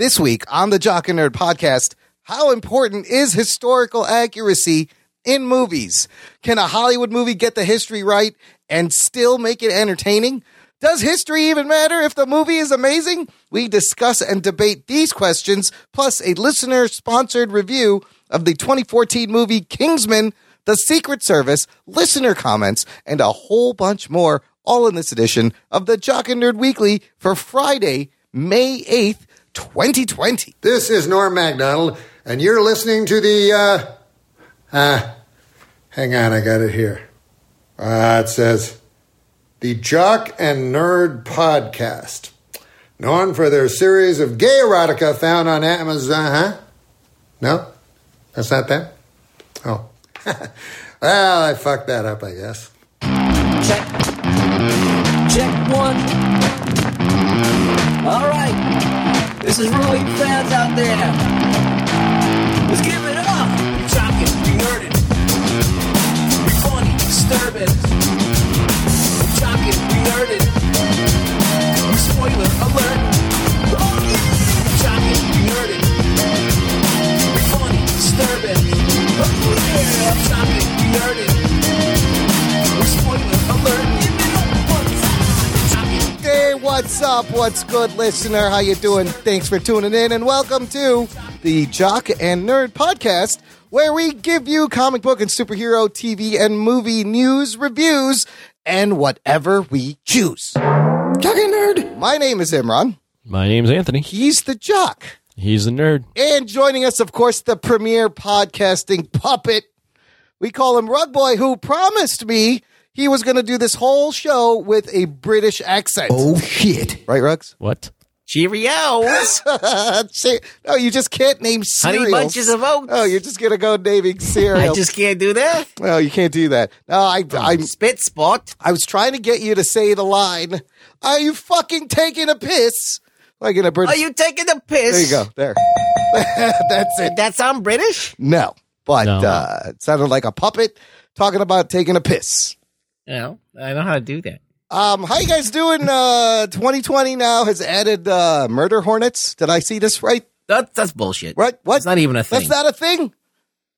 This week on the Jock and Nerd podcast, how important is historical accuracy in movies? Can a Hollywood movie get the history right and still make it entertaining? Does history even matter if the movie is amazing? We discuss and debate these questions, plus a listener sponsored review of the 2014 movie Kingsman, The Secret Service, listener comments, and a whole bunch more, all in this edition of the Jock and Nerd Weekly for Friday, May 8th, 2020. This is Norm MacDonald, and you're listening to the, uh, uh, hang on, I got it here. Uh, it says, the Jock and Nerd Podcast, known for their series of gay erotica found on Amazon, huh? No? That's not that? Oh. well, I fucked that up, I guess. Check. Check one. All right. This is really fans out there. Let's give it up. Be talking, be nerded. Be funny, disturbing. Be talking, be nerded. Be spoiler alert. Oh, yeah. Be talking, be nerded. Be funny, disturbing. Oh, yeah. I'm talking, be nerded. Be spoiler alert. Hey, what's up? What's good, listener? How you doing? Thanks for tuning in, and welcome to the Jock and Nerd Podcast, where we give you comic book and superhero TV and movie news, reviews, and whatever we choose. Jock and Nerd. My name is Imran. My name's Anthony. He's the Jock. He's the nerd. And joining us, of course, the premier podcasting puppet. We call him Rug Boy, who promised me he was going to do this whole show with a British accent. Oh, shit. Right, Rugs? What? Cheerios. Say- no, you just can't name Honey bunches of oats. Oh, you're just gonna go naming cereal. I just can't do that. no, you can't do that. No, I, I, Spit spot. I was trying to get you to say the line. Are you fucking taking a piss? Like in a British. Are you taking a piss? there you go. There. That's it. That sound British? No, but No. Uh, it sounded like a puppet talking about taking a piss. No, I know how to do that. Um, how you guys doing? Uh, 2020 now has added uh, murder hornets. Did I see this right? That, that's bullshit. Right? What? It's not even a thing. That's not a thing.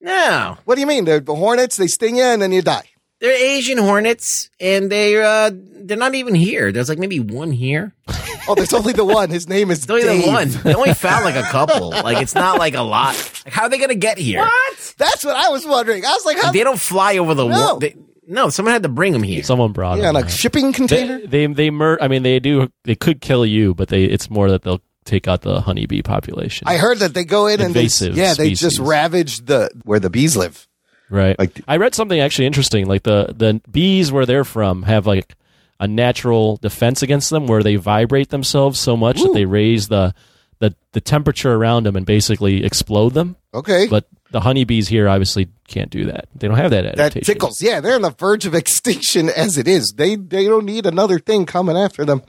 no, What do you mean? They're the hornets. They sting you and then you die. they're Asian hornets, and they're uh, they're not even here. There's like maybe one here. Oh, there's only the one. His name is It's only Dave. the one. They only found like a couple. Like it's not like a lot. Like how are they gonna get here? What? That's what I was wondering. I was like, how? They don't fly over the No. wall. They, no, someone had to bring them here. Someone brought them Yeah, him. like shipping container. they, they they mur- I mean, they do. They could kill you, but they. It's more that they'll take out the honeybee population. I heard that they go in and they, Invasive yeah, they just species. ravage the where the bees live. right. like- I read something actually interesting. Like the the bees where they're from have like a natural defense against them, where they vibrate themselves so much that they raise the the the temperature around them and basically explode them. Okay, But the honeybees here obviously can't do that. They don't have that adaptation. that adaptation. tickles. Yeah, they're on the verge of extinction as it is. They they don't need another thing coming after them.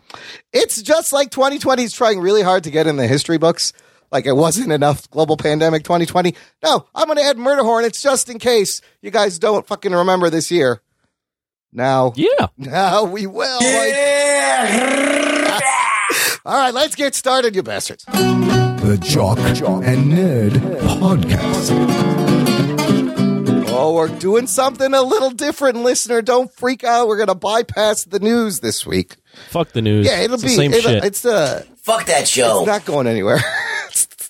It's just like 2020 is trying really hard to get in the history books. Like it wasn't enough global pandemic 2020. No, I'm going to add murder hornets just in case you guys don't fucking remember this year. Now, Yeah. now we will. Yeah. All right, let's get started, you bastards. The Jock and Nerd Podcast. Oh, we're doing something a little different, listener. Don't freak out. We're going to bypass the news this week. Fuck the news. Yeah, it'll It's be the same it'll- shit. It's uh, Fuck that show. it's not going anywhere.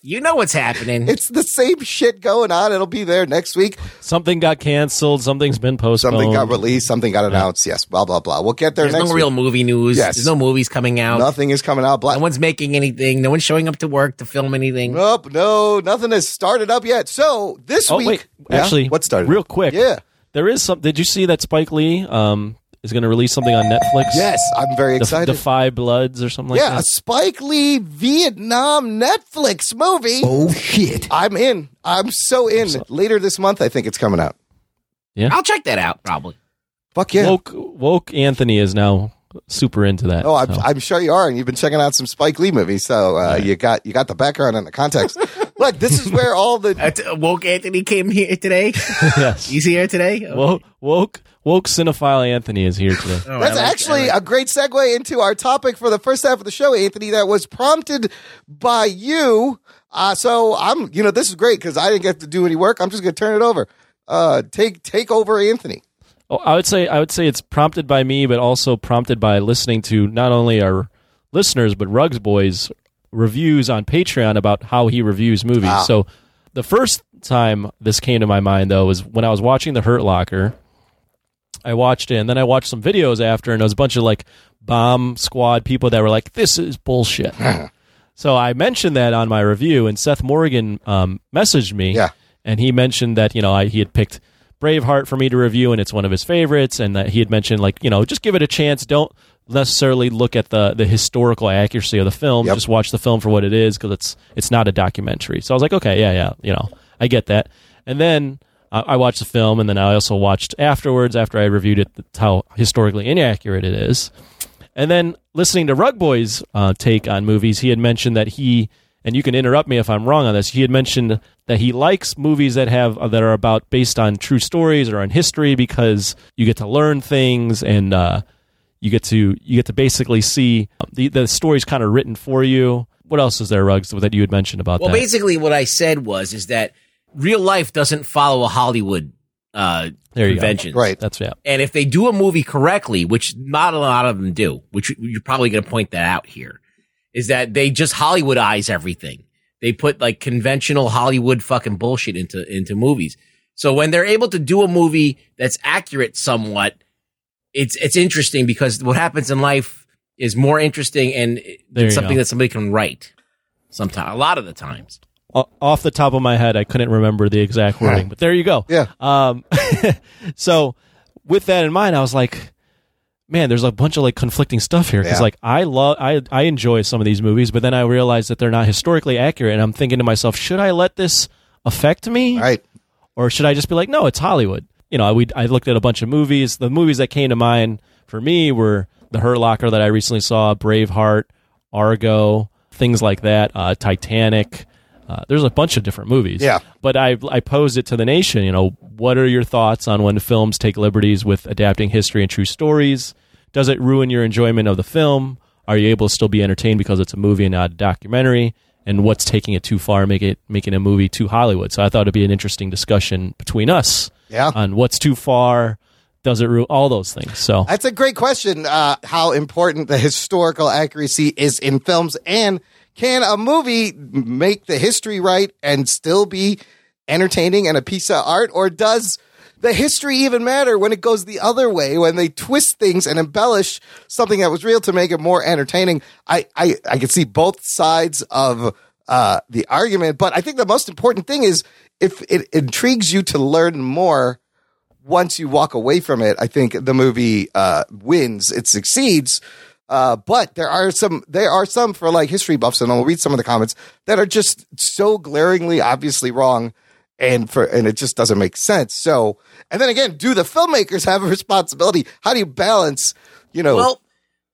you know what's happening. it's the same shit going on. It'll be there next week. Something got canceled. Something's been postponed. Something got released. Something got announced. Yes, blah blah blah. We'll get there There's next no real week. movie news. Yes. There's no movies coming out. Nothing is coming out. Black. No one's making anything. No one's showing up to work to film anything. Nope, no, nothing has started up yet. So this Oh week, wait, Yeah? actually, what started? real quick? Yeah. there is some. Did you see that Spike Lee um, is going to release something on Netflix? Yes, I'm very the, excited. Da 5 Bloods or something like that. yeah, a. Spike Lee Vietnam Netflix movie. Oh shit. I'm in. I'm so in. Later this month, I think it's coming out. Yeah, I'll check that out probably. Fuck yeah. Woke Woke Anthony is now super into that. Oh, I'm, so. I'm sure you are, and you've been checking out some Spike Lee movies, so uh, you got you got the background and the context. Look, this is where all the Uh, t- woke Anthony came here today. yes. He's here today. Woke, woke, woke cinephile Anthony is here today. Oh, That's like- actually like- a great segue into our topic for the first half of the show, Anthony. That was prompted by you. Uh, so I'm, you know, this is great because I didn't get to do any work. I'm just going to turn it over. Uh, take take over, Anthony. Oh, I would say I would say it's prompted by me, but also prompted by listening to not only our listeners but Rugs Boys reviews on Patreon about how he reviews movies. Ah. So the first time this came to my mind though was when I was watching The Hurt Locker. I watched it and then I watched some videos after and there was a bunch of like bomb squad people that were like, This is bullshit. so I mentioned that on my review and Seth Morgan um, messaged me Yeah. and he mentioned that, you know, I, he had picked Braveheart for me to review and it's one of his favorites and that he had mentioned like, you know, just give it a chance. Don't necessarily look at the the historical accuracy of the film. Yep. Just watch the film for what it is because it's it's not a documentary. So I was like, okay, yeah, yeah, you know, I get that. And then I, I watched the film, and then I also watched afterwards after I reviewed it how historically inaccurate it is. And then listening to Rug Boy's uh, take on movies, he had mentioned that he and you can interrupt me if I'm wrong on this. He had mentioned that he likes movies that have uh, that are about based on true stories or on history because you get to learn things and uh, you get to you get to basically see um, the the story's kind of written for you. What else is there, Rugs, that you had mentioned about Well, that? basically, what I said was is that real life doesn't follow a Hollywood uh, There you go. convention, Right. That's yeah. And if they do a movie correctly, which not a lot of them do, which you're probably going to point that out here, is that they just Hollywoodize everything. They put like conventional Hollywood fucking bullshit into into movies. So when they're able to do a movie that's accurate somewhat, it's it's interesting because what happens in life is more interesting and There than something go. that somebody can write. Sometimes, a lot of the times. Off the top of my head, I couldn't remember the exact wording, but there you go. Yeah. Um, so with that in mind, I was like, man, there's a bunch of like conflicting stuff here because Yeah. like I love, I I enjoy some of these movies, but then I realized that they're not historically accurate, and I'm thinking to myself, should I let this affect me, Right. or should I just be like, no, it's Hollywood? You know, we I looked at a bunch of movies. The movies that came to mind for me were The Hurt Locker that I recently saw, Braveheart, Argo, things like that, uh, Titanic. Uh, there's a bunch of different movies. Yeah. But I I posed it to the nation. You know, what are your thoughts on when films take liberties with adapting history and true stories? Does it ruin your enjoyment of the film? Are you able to still be entertained because it's a movie and not a documentary? And what's taking it too far, make it making a movie too Hollywood? So I thought it'd be an interesting discussion between us Yeah. on what's too far, does it ruin all those things. So That's a great question. Uh, how important the historical accuracy is in films, and can a movie make the history right and still be entertaining and a piece of art, or does the history even matter when it goes the other way when they twist things and embellish something that was real to make it more entertaining? I I, I can see both sides of uh, the argument, but I think the most important thing is if it intrigues you to learn more once you walk away from it, I think the movie uh, wins. It succeeds. Uh, but there are some, there are some for like history buffs, and I'll read some of the comments that are just so glaringly, obviously wrong, and for and it just doesn't make sense. So, and then again, do the filmmakers have a responsibility? How do you balance? You know, Well,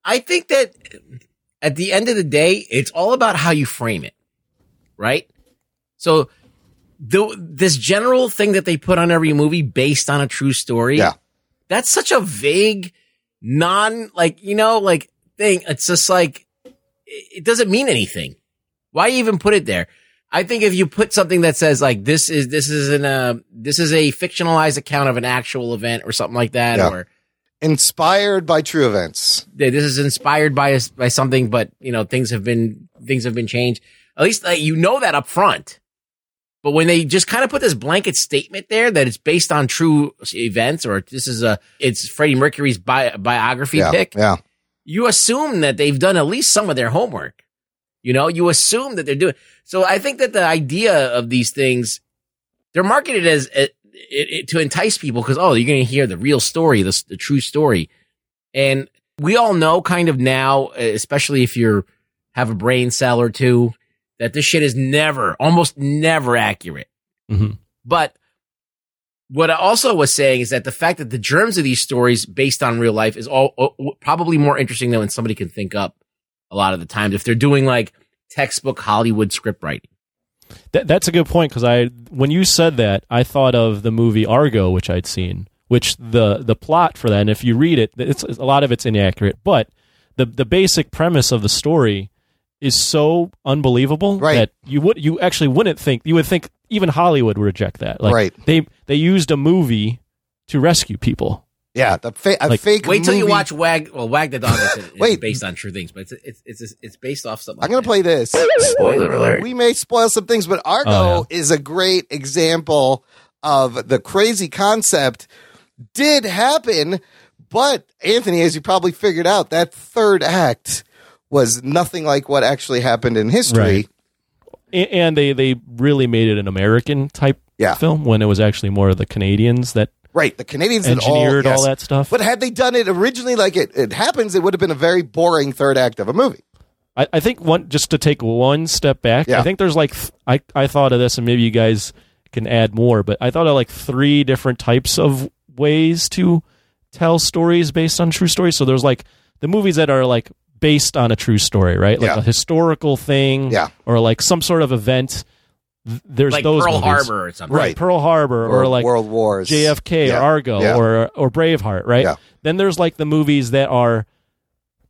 I think that at the end of the day, it's all about how you frame it, right? So, the, this general thing that they put on every movie based on a true story, Yeah. that's such a vague, non like you know like thing. It's just like it doesn't mean anything. Why even put it there? I think if you put something that says like this is this is an uh, this is a fictionalized account of an actual event or something like that, Yeah. or inspired by true events. this is inspired by us by something, but you know things have been things have been changed. At least like, you know that up front. But when they just kind of put this blanket statement there that it's based on true events, or this is a it's Freddie Mercury's bi- biography Yeah, pick, yeah, you assume that they've done at least some of their homework. You know, you assume that they're doing. So I think that the idea of these things, they're marketed as it, it, it- to entice people because oh, you're going to hear the real story, the, the true story, and we all know kind of now, eh, especially if you're have a brain cell or two, that this shit is never, almost never accurate. Mhm. But what I also was saying is that the fact that the germs of these stories based on real life is all uh, probably more interesting than when somebody can think up a lot of the times if they're doing like textbook Hollywood script writing. That, that's a good point because I, when you said that, I thought of the movie Argo, which I'd seen, which the the plot for that, and if you read it, it's a lot of it's inaccurate, but the the basic premise of the story is so unbelievable Right. that you would you actually wouldn't think you would think even Hollywood would reject that. Like Right. they they used a movie to rescue people. Yeah, the fa- a Like, fake. Wait till you watch Wag. Well, Wag the Dog is, is Wait. based on true things, but it's it's it's, it's based off something. I'm gonna like play this. Spoiler alert. We may spoil some things, but Argo Oh, is a great example of the crazy concept. Did happen, but Anthony, as you probably figured out, that third act was nothing like what actually happened in history. Right. And they they really made it an American type Yeah. film when it was actually more of the Canadians that Right. The Canadians did all, engineered all, that stuff. But had they done it originally like it, it happens, it would have been a very boring third act of a movie. I, I think one just to take one step back. Yeah. I think there's like I I thought of this, and maybe you guys can add more. But I thought of like three different types of ways to tell stories based on true stories. So there's like the movies that are like based on a true story, right? Like Yeah. a historical thing, Yeah. or like some sort of event. There's like those Pearl movies. Harbor or something. Right. Pearl Harbor, or, like World Wars, JFK Yeah. or Argo Yeah. or or Braveheart, right? Yeah. Then there's like the movies that are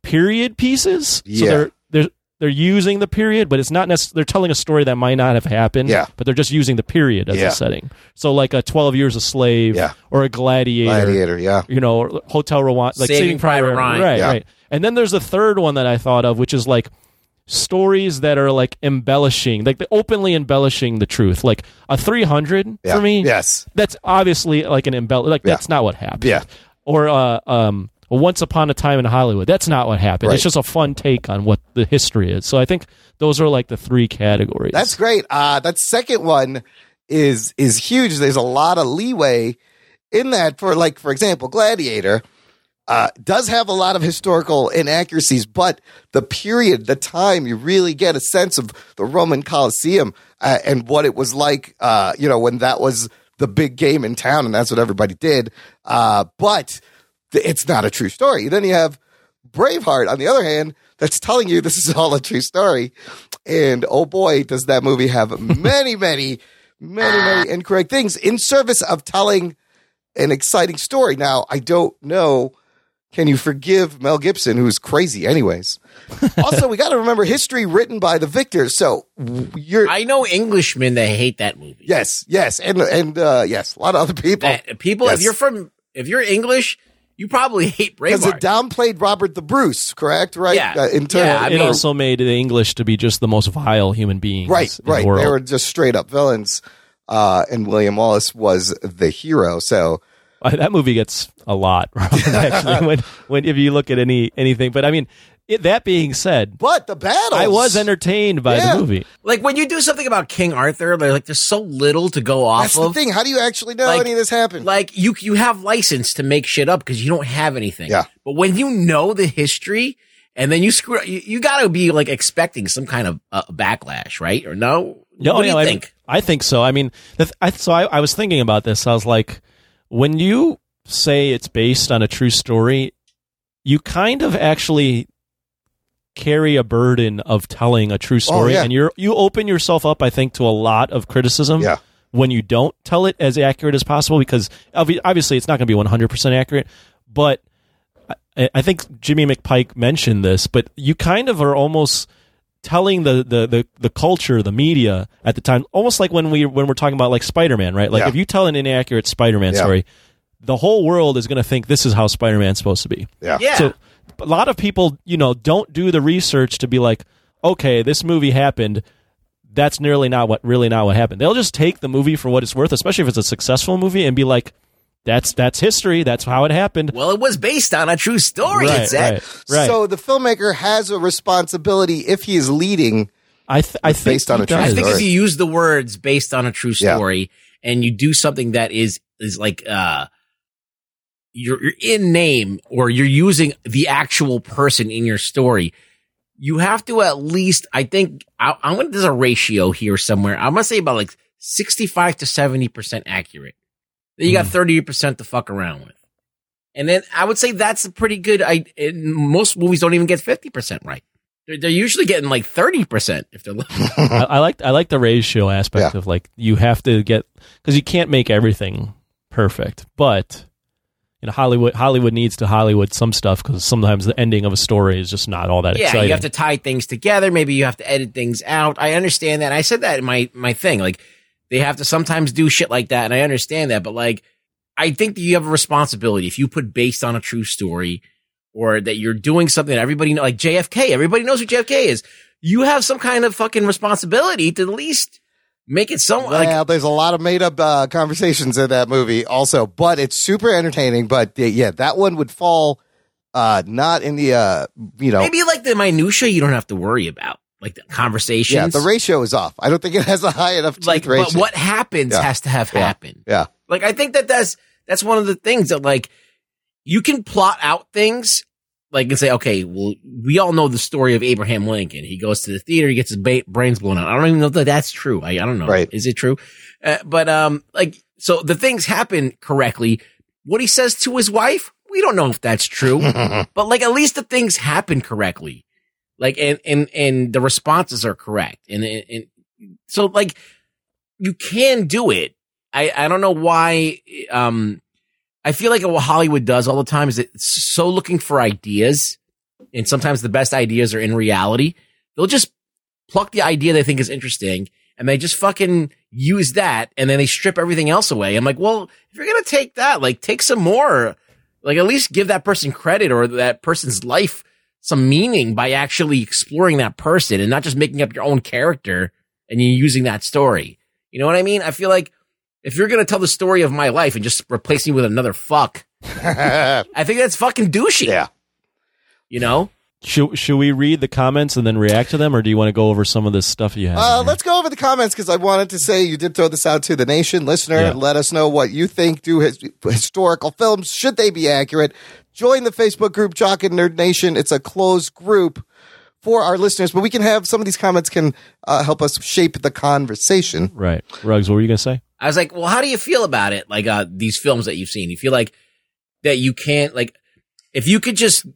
period pieces. So Yeah. they're they're they're using the period, but it's not necessarily they're telling a story that might not have happened. Yeah. But they're just using the period as Yeah. a setting. So like a Twelve Years a Slave Yeah. or a Gladiator. Gladiator. Yeah. You know, Hotel Rwanda, like Saving Saving, Private Private Ryan. Right, Yeah. right. And then there's a third one that I thought of, which is like stories that are like embellishing, like the openly embellishing the truth. Like a 300 Yeah. for me Yes. that's obviously like an embell like Yeah. that's not what happened. Yeah. Or uh, um, Once Upon a Time in Hollywood. That's not what happened. Right. It's just a fun take on what the history is. So I think those are like the three categories. That's great. Uh, that second one is is huge. There's a lot of leeway in that. For like, for example, Gladiator uh, does have a lot of historical inaccuracies, but the period, the time, you really get a sense of the Roman Colosseum uh, and what it was like. Uh, you know, when that was the big game in town, and that's what everybody did. Uh, but th- it's not a true story. Then you have Braveheart, on the other hand, that's telling you this is all a true story. And oh boy, does that movie have many, many, many, many incorrect things in service of telling an exciting story. Now, I don't know. Can you forgive Mel Gibson, who's crazy, anyways? also, we got to remember history written by the victors. So you're I know Englishmen that hate that movie. yes, yes, and and uh, yes, a lot of other people That- people, Yes. if you're from, if you're English, you probably hate because it downplayed Robert the Bruce, correct? Right? Yeah. Uh, in terms, Yeah, I it mean- also made the English to be just the most vile human beings. right, in the right. world. They were just straight up villains, uh, and William Wallace was the hero. So Uh, that movie gets a lot wrong, actually when when if you look at any anything. But I mean, it, that being said, But the battle, I was entertained by Yeah. the movie. like when you do something about King Arthur, like there's so little to go off That's the of. thing. How do you actually know Like- any of this happened? Like you, you have license to make shit up because you don't have anything. Yeah. But when you know the history and then you screw, up, you, you got to be like expecting some kind of uh, backlash, right? Or no? No, what do you I, think? I think so. I mean, the th- I, so I, I was thinking about this. I was like, when you say it's based on a true story, you kind of actually carry a burden of telling a true oh, story, Oh, yeah. and you're you open yourself up, I think, to a lot of criticism. Yeah. When you don't tell it as accurate as possible, because obviously it's not going to be 100 percent accurate, but I, I think Jimmy McPike mentioned this, but you kind of are almost telling the, the, the, the culture, the media at the time, almost like when we when we're talking about like Spider Man, right? Like Yeah. if you tell an inaccurate Spider Man Yeah. story, the whole world is going to think this is how Spider Man's supposed to be. yeah. Yeah. So a lot of people, you know, don't do the research to be like, okay, this movie happened. That's nearly not what really not what happened. They'll just take the movie for what it's worth, especially if it's a successful movie, and be like, that's that's history. That's how it happened. well, it was based on a true story. right, it right, right. So the filmmaker has a responsibility if he is leading. I th- I think based on a true I think if you use the words based on a true Yeah. story and you do something that is is like uh you're, you're in name or you're using the actual person in your story, you have to at least I think I, I'm gonna there's a ratio here somewhere. I'm gonna say about like 65 to 70 percent accurate. Then you got mm. 30 percent to fuck around with. And then I would say that's a pretty good. I it, most movies don't even get 50 percent right. They're, they're usually getting like thirty percent if they're. lucky. I, I like I like the ratio aspect Yeah. of like you have to get because you can't make everything perfect, but you know Hollywood Hollywood needs to Hollywood some stuff because sometimes the ending of a story is just not all that yeah, exciting. you have to tie things together. Maybe you have to edit things out. I understand that. I said that in my my thing. Like they have to sometimes do shit like that, and I understand that. But like, I think that you have a responsibility if you put based on a true story, or that you're doing something that everybody know, like JFK. Everybody knows who JFK is. You have some kind of fucking responsibility to at least make it some like well, there's a lot of made up uh, conversations in that movie also, but it's super entertaining. But uh, yeah, that one would fall uh, not in the uh, you know maybe like the minutia you don't have to worry about, like the conversations. yeah the ratio is off. I don't think it has a high enough like, ratio. but what happens Yeah. has to have Yeah. happened. Yeah. Like I think that that's that's one of the things that like you can plot out things like and say, okay, well, we all know the story of Abraham Lincoln. He goes to the theater, he gets his ba- brains blown out. I don't even know that that's true. I, I don't know. Right. Is it true? Uh, but um, like so the things happen correctly. What he says to his wife, we don't know if that's true, but like at least the things happen correctly. Like and and and the responses are correct, and and, so like you can do it. I, I don't know why. Um, I feel like what Hollywood does all the time is it's so looking for ideas, and sometimes the best ideas are in reality. They'll just pluck the idea they think is interesting, and they just fucking use that, and then they strip everything else away. I'm like, well, if you're gonna take that, like, take some more. Like, at least give that person credit or that person's life some meaning by actually exploring that person and not just making up your own character and you using that story. You know what I mean? I feel like if you're gonna tell the story of my life and just replace me with another fuck, I think that's fucking douchey. yeah. You know? should should we read the comments and then react to them, or do you want to go over some of this stuff you have? Uh, let's go over the comments because I wanted to say you did throw this out to the nation listener. Yeah. Let us know what you think. Do his, historical films should they be accurate? Join the Facebook group Jock and Nerd Nation. It's a closed group for our listeners, but we can have some of these comments can uh, help us shape the conversation. right, Rugs. What were you gonna say? I was like, well, how do you feel about it? Like, uh, these films that you've seen, you feel like that you can't, like, if you could just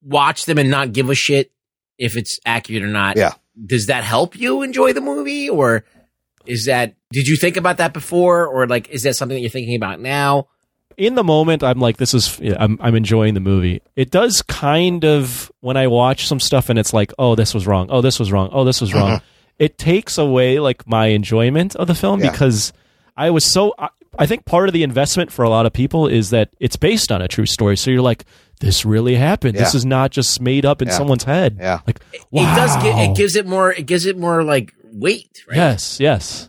watch them and not give a shit if it's accurate or not. Yeah. Does that help you enjoy the movie or is that, did you think about that before or like, is that something that you're thinking about now? In the moment i'm like this is I'm, I'm enjoying the movie it does kind of when i watch some stuff and it's like oh this was wrong oh this was wrong oh this was wrong uh-huh. it takes away like my enjoyment of the film Yeah. because i was so I, I think part of the investment for a lot of people is that it's based on a true story so you're like this really happened this is not just made up in Yeah. someone's head Yeah. like It does get, it gives it more, it gives it more like weight, right? Yes, yes.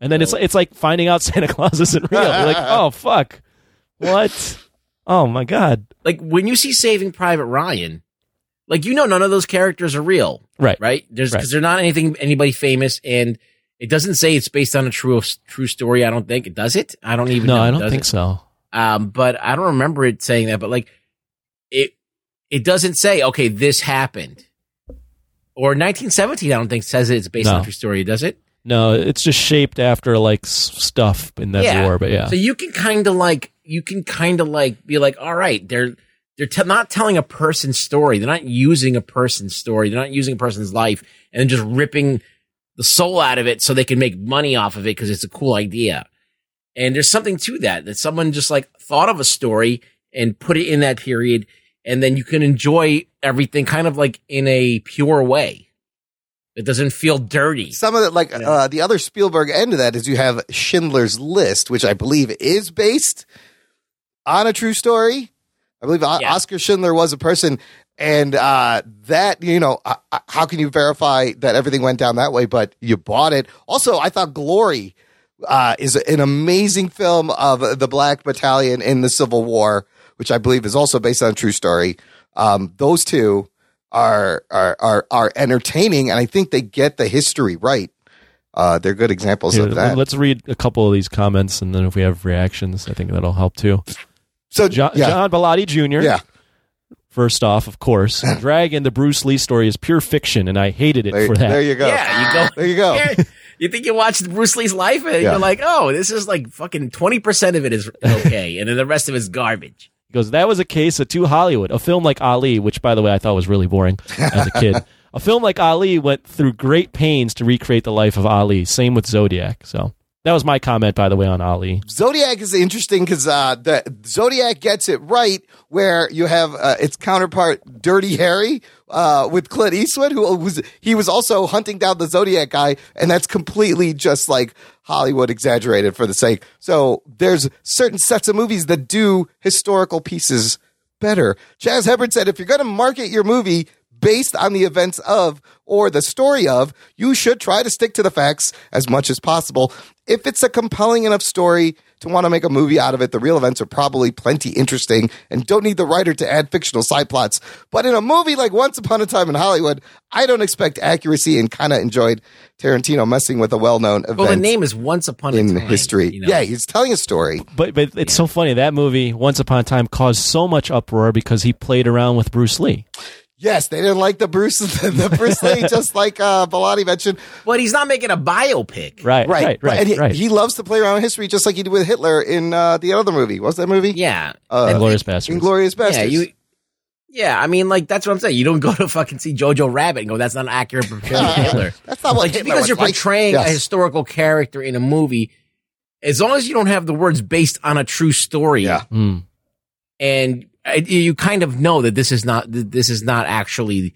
And then it's it's like finding out Santa Claus isn't real. You're like, oh fuck, what? Oh my god! Like when you see Saving Private Ryan, like, you know, none of those characters are real. Right, right? There's Right. because they're not anything anybody famous, and it doesn't say it's based on a true true story. I don't think it does. It. I don't even. No, know. I don't think it? so. Um, but I don't remember it saying that. But like, it it doesn't say okay, this happened. Or 1917, I don't think says it's based on a true story. Does it? No, it's just shaped after like stuff in that Yeah. war. But yeah, So you can kind of like you can kind of like be like, all right, they're they're te- not telling a person's story. They're not using a person's story. They're not using a person's life and then just ripping the soul out of it so they can make money off of it because it's a cool idea. And there's something to that that someone just like thought of a story and put it in that period, and then you can enjoy everything kind of like in a pure way. It doesn't feel dirty. Some of it, like Yeah. uh, the other Spielberg end of that, is you have Schindler's List, which I believe is based on a true story. I believe Yeah. Oscar Schindler was a person, and uh, that you know, uh, how can you verify that everything went down that way? But you bought it. Also, I thought Glory uh, is an amazing film of the Black Battalion in the Civil War, which I believe is also based on a true story. Um, those two are are are are entertaining, and I think they get the history right. Uh, they're good examples Here, of that. let's read a couple of these comments, and then if we have reactions, I think that'll help too. so John, yeah, John Bellotti Jr. yeah, First off, of course, Dragon, the Bruce Lee story is pure fiction, and I hated it there, for that. there you go. Yeah, you go. There you go. You think you watched Bruce Lee's life and Yeah. you're like, oh, this is like fucking 20% of it is okay. and then the rest of it's garbage. He goes, that was a case of too Hollywood, a film like Ali, which, by the way, I thought was really boring as a kid, a film like Ali went through great pains to recreate the life of Ali. Same with Zodiac. So that was my comment, by the way, on Ali. Zodiac is interesting because uh, the Zodiac gets it right, where you have uh, its counterpart, Dirty Harry, uh, with Clint Eastwood, who was he was also hunting down the Zodiac guy, and that's completely just like Hollywood exaggerated for the sake. So there's certain sets of movies that do historical pieces better. Chaz Hebron said, if you're going to market your movie based on the events of or the story of, you should try to stick to the facts as much as possible. If it's a compelling enough story to want to make a movie out of it, the real events are probably plenty interesting and don't need the writer to add fictional side plots. But in a movie like Once Upon a Time in Hollywood, I don't expect accuracy and kind of enjoyed Tarantino messing with a well-known event Well, the name is Once Upon a Time in Time. history. you know? Yeah, he's telling a story. But but it's so funny that movie Once Upon a Time caused so much uproar because he played around with Bruce Lee. Yes, they didn't like the Bruce, the Bruce Lee, just like uh, Bellotti mentioned. But he's not making a biopic. Right, Right, right, right, And he, right. he loves to play around with history, just like he did with Hitler in uh, the other movie. What's that movie? Yeah. Uh, And- Glorious Bastards. Inglorious yeah, Bastards. you. Yeah, I mean, like that's what I'm saying. You don't go to fucking see Jojo Rabbit and go, "That's not an accurate portrayal of Hitler." That's not what like, Hitler because was you're like. portraying Yes. a historical character in a movie. As long as you don't have the words "based on a true story," Yeah. Mm. and you kind of know that this is not this is not actually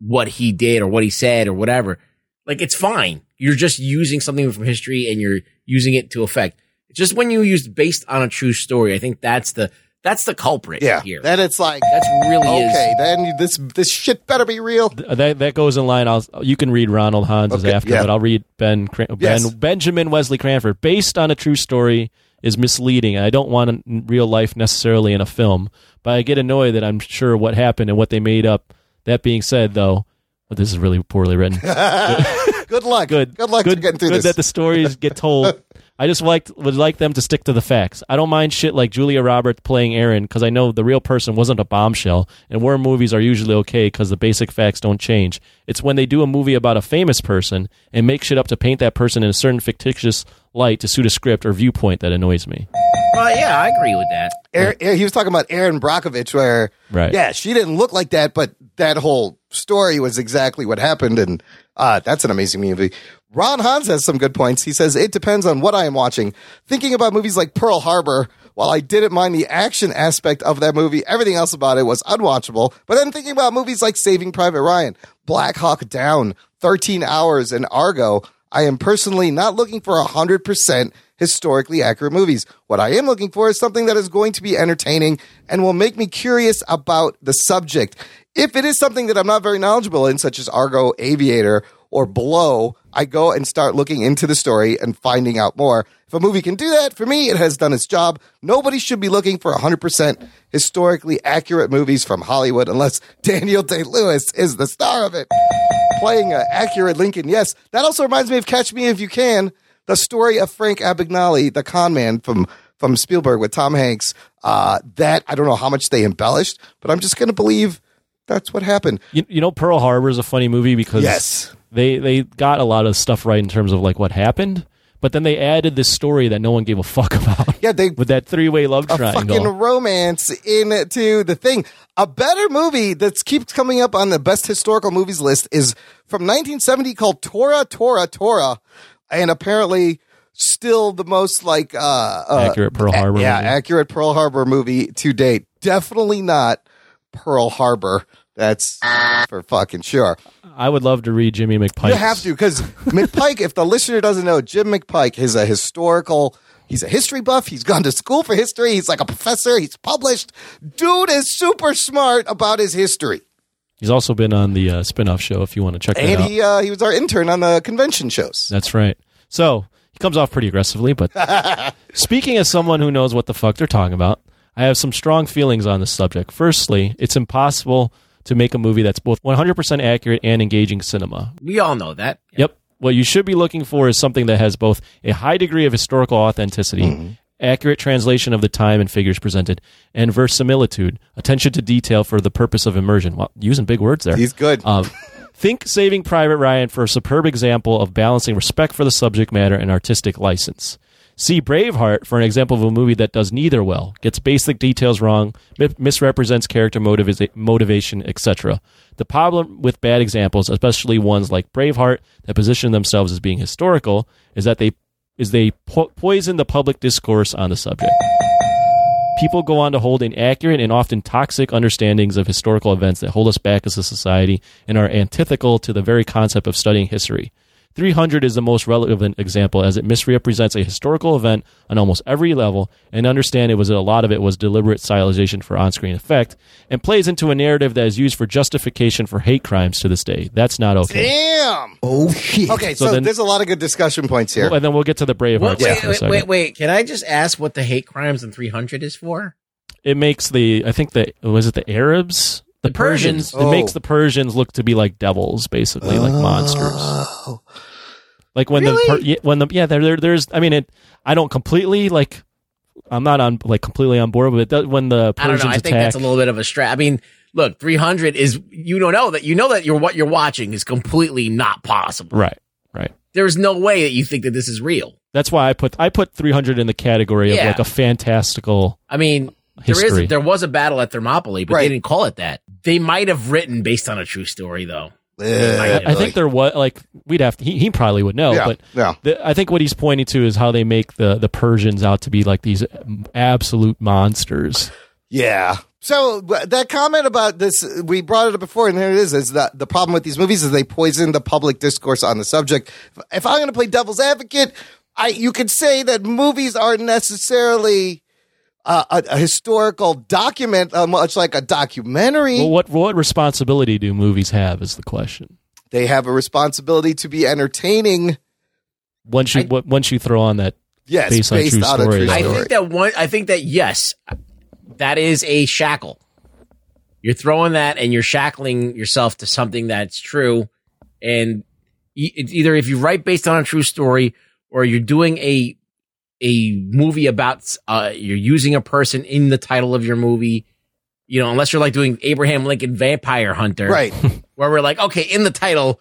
what he did or what he said or whatever. Like it's fine. You're just using something from history and you're using it to effect. Just when you use based on a true story, I think that's the that's the culprit yeah. here. Then it's like, That's really okay, is. then this this shit better be real. That that goes in line. I'll you can read Ronald Hans's Okay, after, yeah. but I'll read Ben Cran- Ben Yes. Benjamin Wesley Cranford. Based on a true story is misleading. I don't want in real life necessarily in a film, but I get annoyed that I'm sure what happened and what they made up. That being said, though, but this is really poorly written. Good luck. good. Good luck good, getting through good this. that the stories get told. I just liked would like them to stick to the facts. I don't mind shit like Julia Roberts playing Erin because I know the real person wasn't a bombshell, and war movies are usually okay because the basic facts don't change. It's when they do a movie about a famous person and make shit up to paint that person in a certain fictitious light to suit a script or viewpoint that annoys me. Well, yeah, I agree with that. Erin, Erin- he was talking about Erin Brockovich, where Right. yeah, she didn't look like that, but that whole story was exactly what happened, and uh, that's an amazing movie. Ron Hans has some good points. He says it depends on what I am watching. Thinking about movies like Pearl Harbor, while I didn't mind the action aspect of that movie, everything else about it was unwatchable. But then thinking about movies like Saving Private Ryan, Black Hawk Down, 13 Hours, and Argo, I am personally not looking for 100% historically accurate movies. What I am looking for is something that is going to be entertaining and will make me curious about the subject. If it is something that I'm not very knowledgeable in, such as Argo, Aviator, or Blow, I go and start looking into the story and finding out more. If a movie can do that, for me, it has done its job. Nobody should be looking for 100% historically accurate movies from Hollywood unless Daniel Day Lewis is the star of it playing an accurate Lincoln. Yes, that also reminds me of Catch Me If You Can, the story of Frank Abagnale, the con man from from Spielberg with Tom Hanks. Uh, that I don't know how much they embellished, but I'm just going to believe that's what happened. You, you know, Pearl Harbor is a funny movie because Yes. They they got a lot of stuff right in terms of like what happened, but then they added this story that no one gave a fuck about. Yeah, they with that three way love a triangle. fucking romance into the thing. A better movie that keeps coming up on the best historical movies list is from 1970 called Tora Tora Tora, and apparently still the most like uh, uh Accurate Pearl Harbor yeah, movie. accurate Pearl Harbor movie to date. Definitely not Pearl Harbor. That's for fucking sure. I would love to read Jimmy McPike. You have to because McPike. If the listener doesn't know, Jim McPike is a historical. He's a history buff. He's gone to school for history. He's like a professor. He's published. Dude is super smart about his history. He's also been on the uh, spin-off show if you want to check that And out. he uh, he was our intern on the convention shows. That's right. So he comes off pretty aggressively, but speaking as someone who knows what the fuck they're talking about, I have some strong feelings on this subject. Firstly, it's impossible to make a movie that's both 100% accurate and engaging cinema. We all know that. Yep. What you should be looking for is something that has both a high degree of historical authenticity, accurate translation of the time and figures presented, and verisimilitude, attention to detail for the purpose of immersion. Well, using big words there. He's good. Um, think Saving Private Ryan for a superb example of balancing respect for the subject matter and artistic license. See Braveheart for an example of a movie that does neither well, gets basic details wrong, mi- misrepresents character motiva- motivation, etc. The problem with bad examples, especially ones like Braveheart that position themselves as being historical, is that they is they po- poison the public discourse on the subject. People go on to hold inaccurate and often toxic understandings of historical events that hold us back as a society and are antithetical to the very concept of studying history. 300 is the most relevant example as it misrepresents a historical event on almost every level and understand it was a lot of it was deliberate stylization for on-screen effect and plays into a narrative that is used for justification for hate crimes to this day. That's not okay. Damn. Oh shit. Okay, so, So then- there's a lot of good discussion points here. And then we'll get to the Braveheart What, stuff wait, wait, wait, wait. Can I just ask what the hate crimes in 300 is for? it makes the I think the was it the Arabs, the, The Persians. Persians. Oh. It makes Oh. the Persians look to be like devils, basically, like oh. monsters. Oh. Like when Really? the yeah, when the yeah there, there there's I mean it I don't completely like I'm not on like completely on board with it does, when the I don't Persians know. I think that's a little bit of a strap. I mean, look, 300 is you don't know that you know that you're what you're watching is completely not possible. right, right. There's no way that you think that this is real. That's why I put I put 300 in the category of Yeah. like a fantastical. I mean, there History. is there was a battle at Thermopylae, but Right. they didn't call it that. They might have written based on a true story, though. Yeah, I think there was like we'd have to, he he probably would know, Yeah, but yeah. the, I think what he's pointing to is how they make the the Persians out to be like these absolute monsters. Yeah. So that comment about this, we brought it up before, and here it is: is that the problem with these movies is they poison the public discourse on the subject. If I'm going to play devil's advocate, I you could say that movies aren't necessarily uh, a, a historical document, uh, much like a documentary. Well, what what responsibility do movies have is the question. they have a responsibility to be entertaining. Once you I- once you throw on that Yes, Based on true on a stories. true I think that one. I think that yes, that is a shackle. You're throwing that, and you're shackling yourself to something that's true. And e- it's either if you write based on a true story, or you're doing a a movie about uh, you're using a person in the title of your movie. You know, unless you're like doing Abraham Lincoln Vampire Hunter, right. Where we're like, okay, in the title,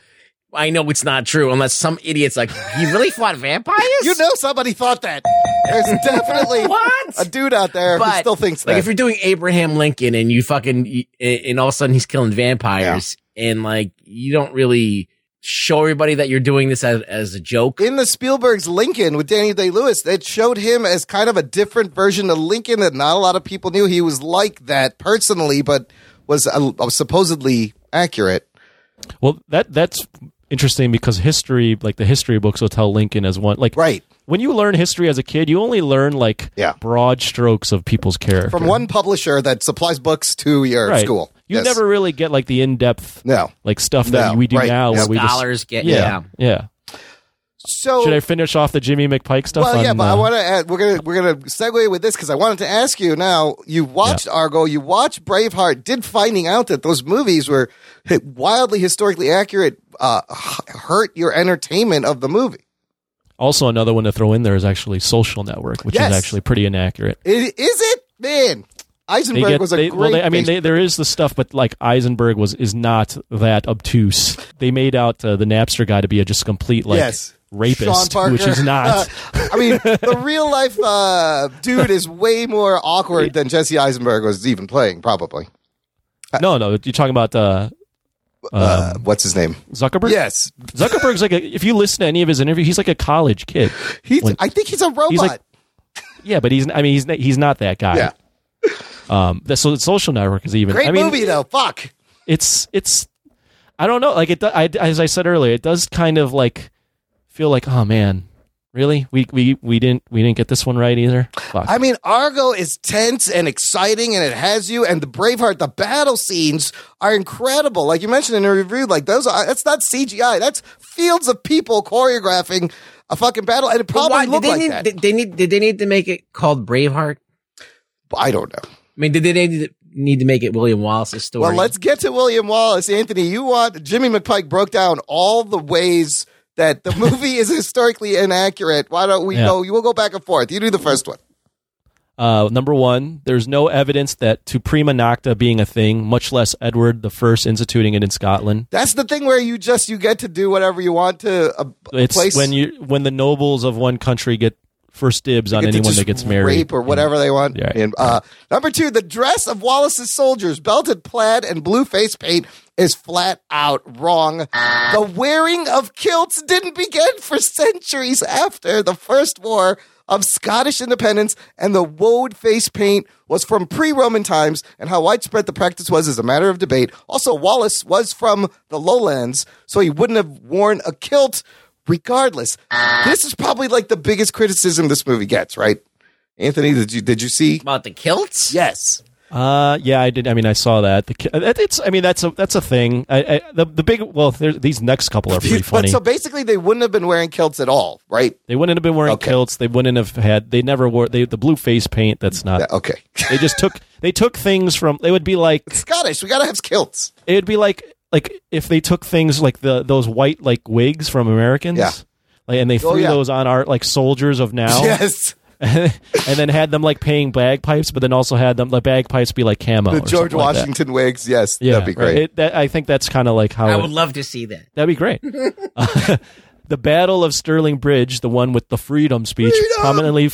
I know it's not true, unless some idiot's like, he really fought vampires. You know, somebody thought that. There's definitely What? a dude out there who still thinks like that. if you're doing Abraham Lincoln and you fucking and all of a sudden he's killing vampires and like you don't really show everybody that you're doing this as, as a joke. in the Spielberg's Lincoln with Danny Day Lewis, it showed him as kind of a different version of Lincoln that not a lot of people knew he was like that personally, but was uh, supposedly accurate. well that that's interesting because history like the history books will tell Lincoln as one like Right. When you learn history as a kid you only learn like Yeah. broad strokes of people's character From one publisher that supplies books to your right. school. You Yes. never really get like the in depth No. like stuff that No, we do right. now Yeah. where we just get yeah yeah. yeah. So Should I finish off the Jimmy McPike stuff? Well, yeah, on, but I uh, want to add. We're gonna we're gonna segue with this because I wanted to ask you. Now you watched Argo, you watched Braveheart. Did finding out that those movies were wildly historically accurate uh, hurt your entertainment of the movie? Also another one to throw in there is actually Social Network, which Yes. is actually pretty inaccurate. I- Is it man? Eisenberg get, was a they, great. well, they, I mean, they, there is the stuff, but like Eisenberg was is not that obtuse. They made out uh, the Napster guy to be a just complete like yes, rapist, which is not. I mean, the real life uh, dude is way more awkward than Jesse Eisenberg was even playing. Probably. no, no, you're talking about uh, Uh, what's his name? Zuckerberg. Yes, Zuckerberg's like a, if you listen to any of his interviews, he's like a college kid. he's. I think he's a robot. like- Yeah, but he's I mean he's he's not that guy. yeah, Um. The, so the Social Network is even. great I mean, movie though. Fuck. it's it's I don't know like it I, as I said earlier it does kind of like feel like oh man really we we we didn't we didn't get this one right either Fuck. I mean, Argo is tense and exciting, and it has you. And the Braveheart, the battle scenes are incredible. Like you mentioned in a review, like those are that's not CGI. That's fields of people choreographing a fucking battle, and it probably why- looked they like need, that. Did they need did they need to make it called Braveheart? I don't know. I mean, did they need to, need to make it William Wallace's story? Well, let's get to William Wallace. Anthony, you want Jimmy McPike broke down all the ways that the movie is historically inaccurate. Why don't we Yeah. go? You will go back and forth. You do the first one. uh number one there's no evidence that to prima nocte being a thing much less edward the first instituting it in scotland That's the thing where you just you get to do whatever you want to a, a it's place. when you when the nobles of one country get first dibs on anyone that gets married. rape or whatever they want. Yeah. And, uh, number two, the dress of Wallace's soldiers, belted plaid and blue face paint, is flat out wrong. The wearing of kilts didn't begin for centuries after the First War of Scottish independence, and the woad face paint was from pre-Roman times, and how widespread the practice was is a matter of debate. Also, Wallace was from the lowlands, so he wouldn't have worn a kilt regardless. This is probably like the biggest criticism this movie gets, right? Anthony, did you did you see? About the kilts? Yes. Uh, yeah, I did. I mean, I saw that. The, it's. I mean, that's a that's a thing. I, I, the the big. Well, these next couple are pretty But funny. so basically, they wouldn't have been wearing kilts at all, right? they wouldn't have been wearing Okay. kilts. They wouldn't have had. They never wore. They the blue face paint. That's not. Yeah, okay. They just took. They took things from. They would be like. Scottish, we gotta have kilts. It would be like like if they took things like the those white like wigs from Americans. Yeah. Like, and they threw Oh, yeah. those on our like soldiers of now. Yes, and then had them like paying bagpipes, but then also had them the bagpipes be like camo. the George something like. Washington wigs. Yes, Yeah, that'd be right. great. It, that, I think that's kind of like how I it- would love to see that. that'd be great. Uh, the Battle of Stirling Bridge, the one with the freedom speech, prominently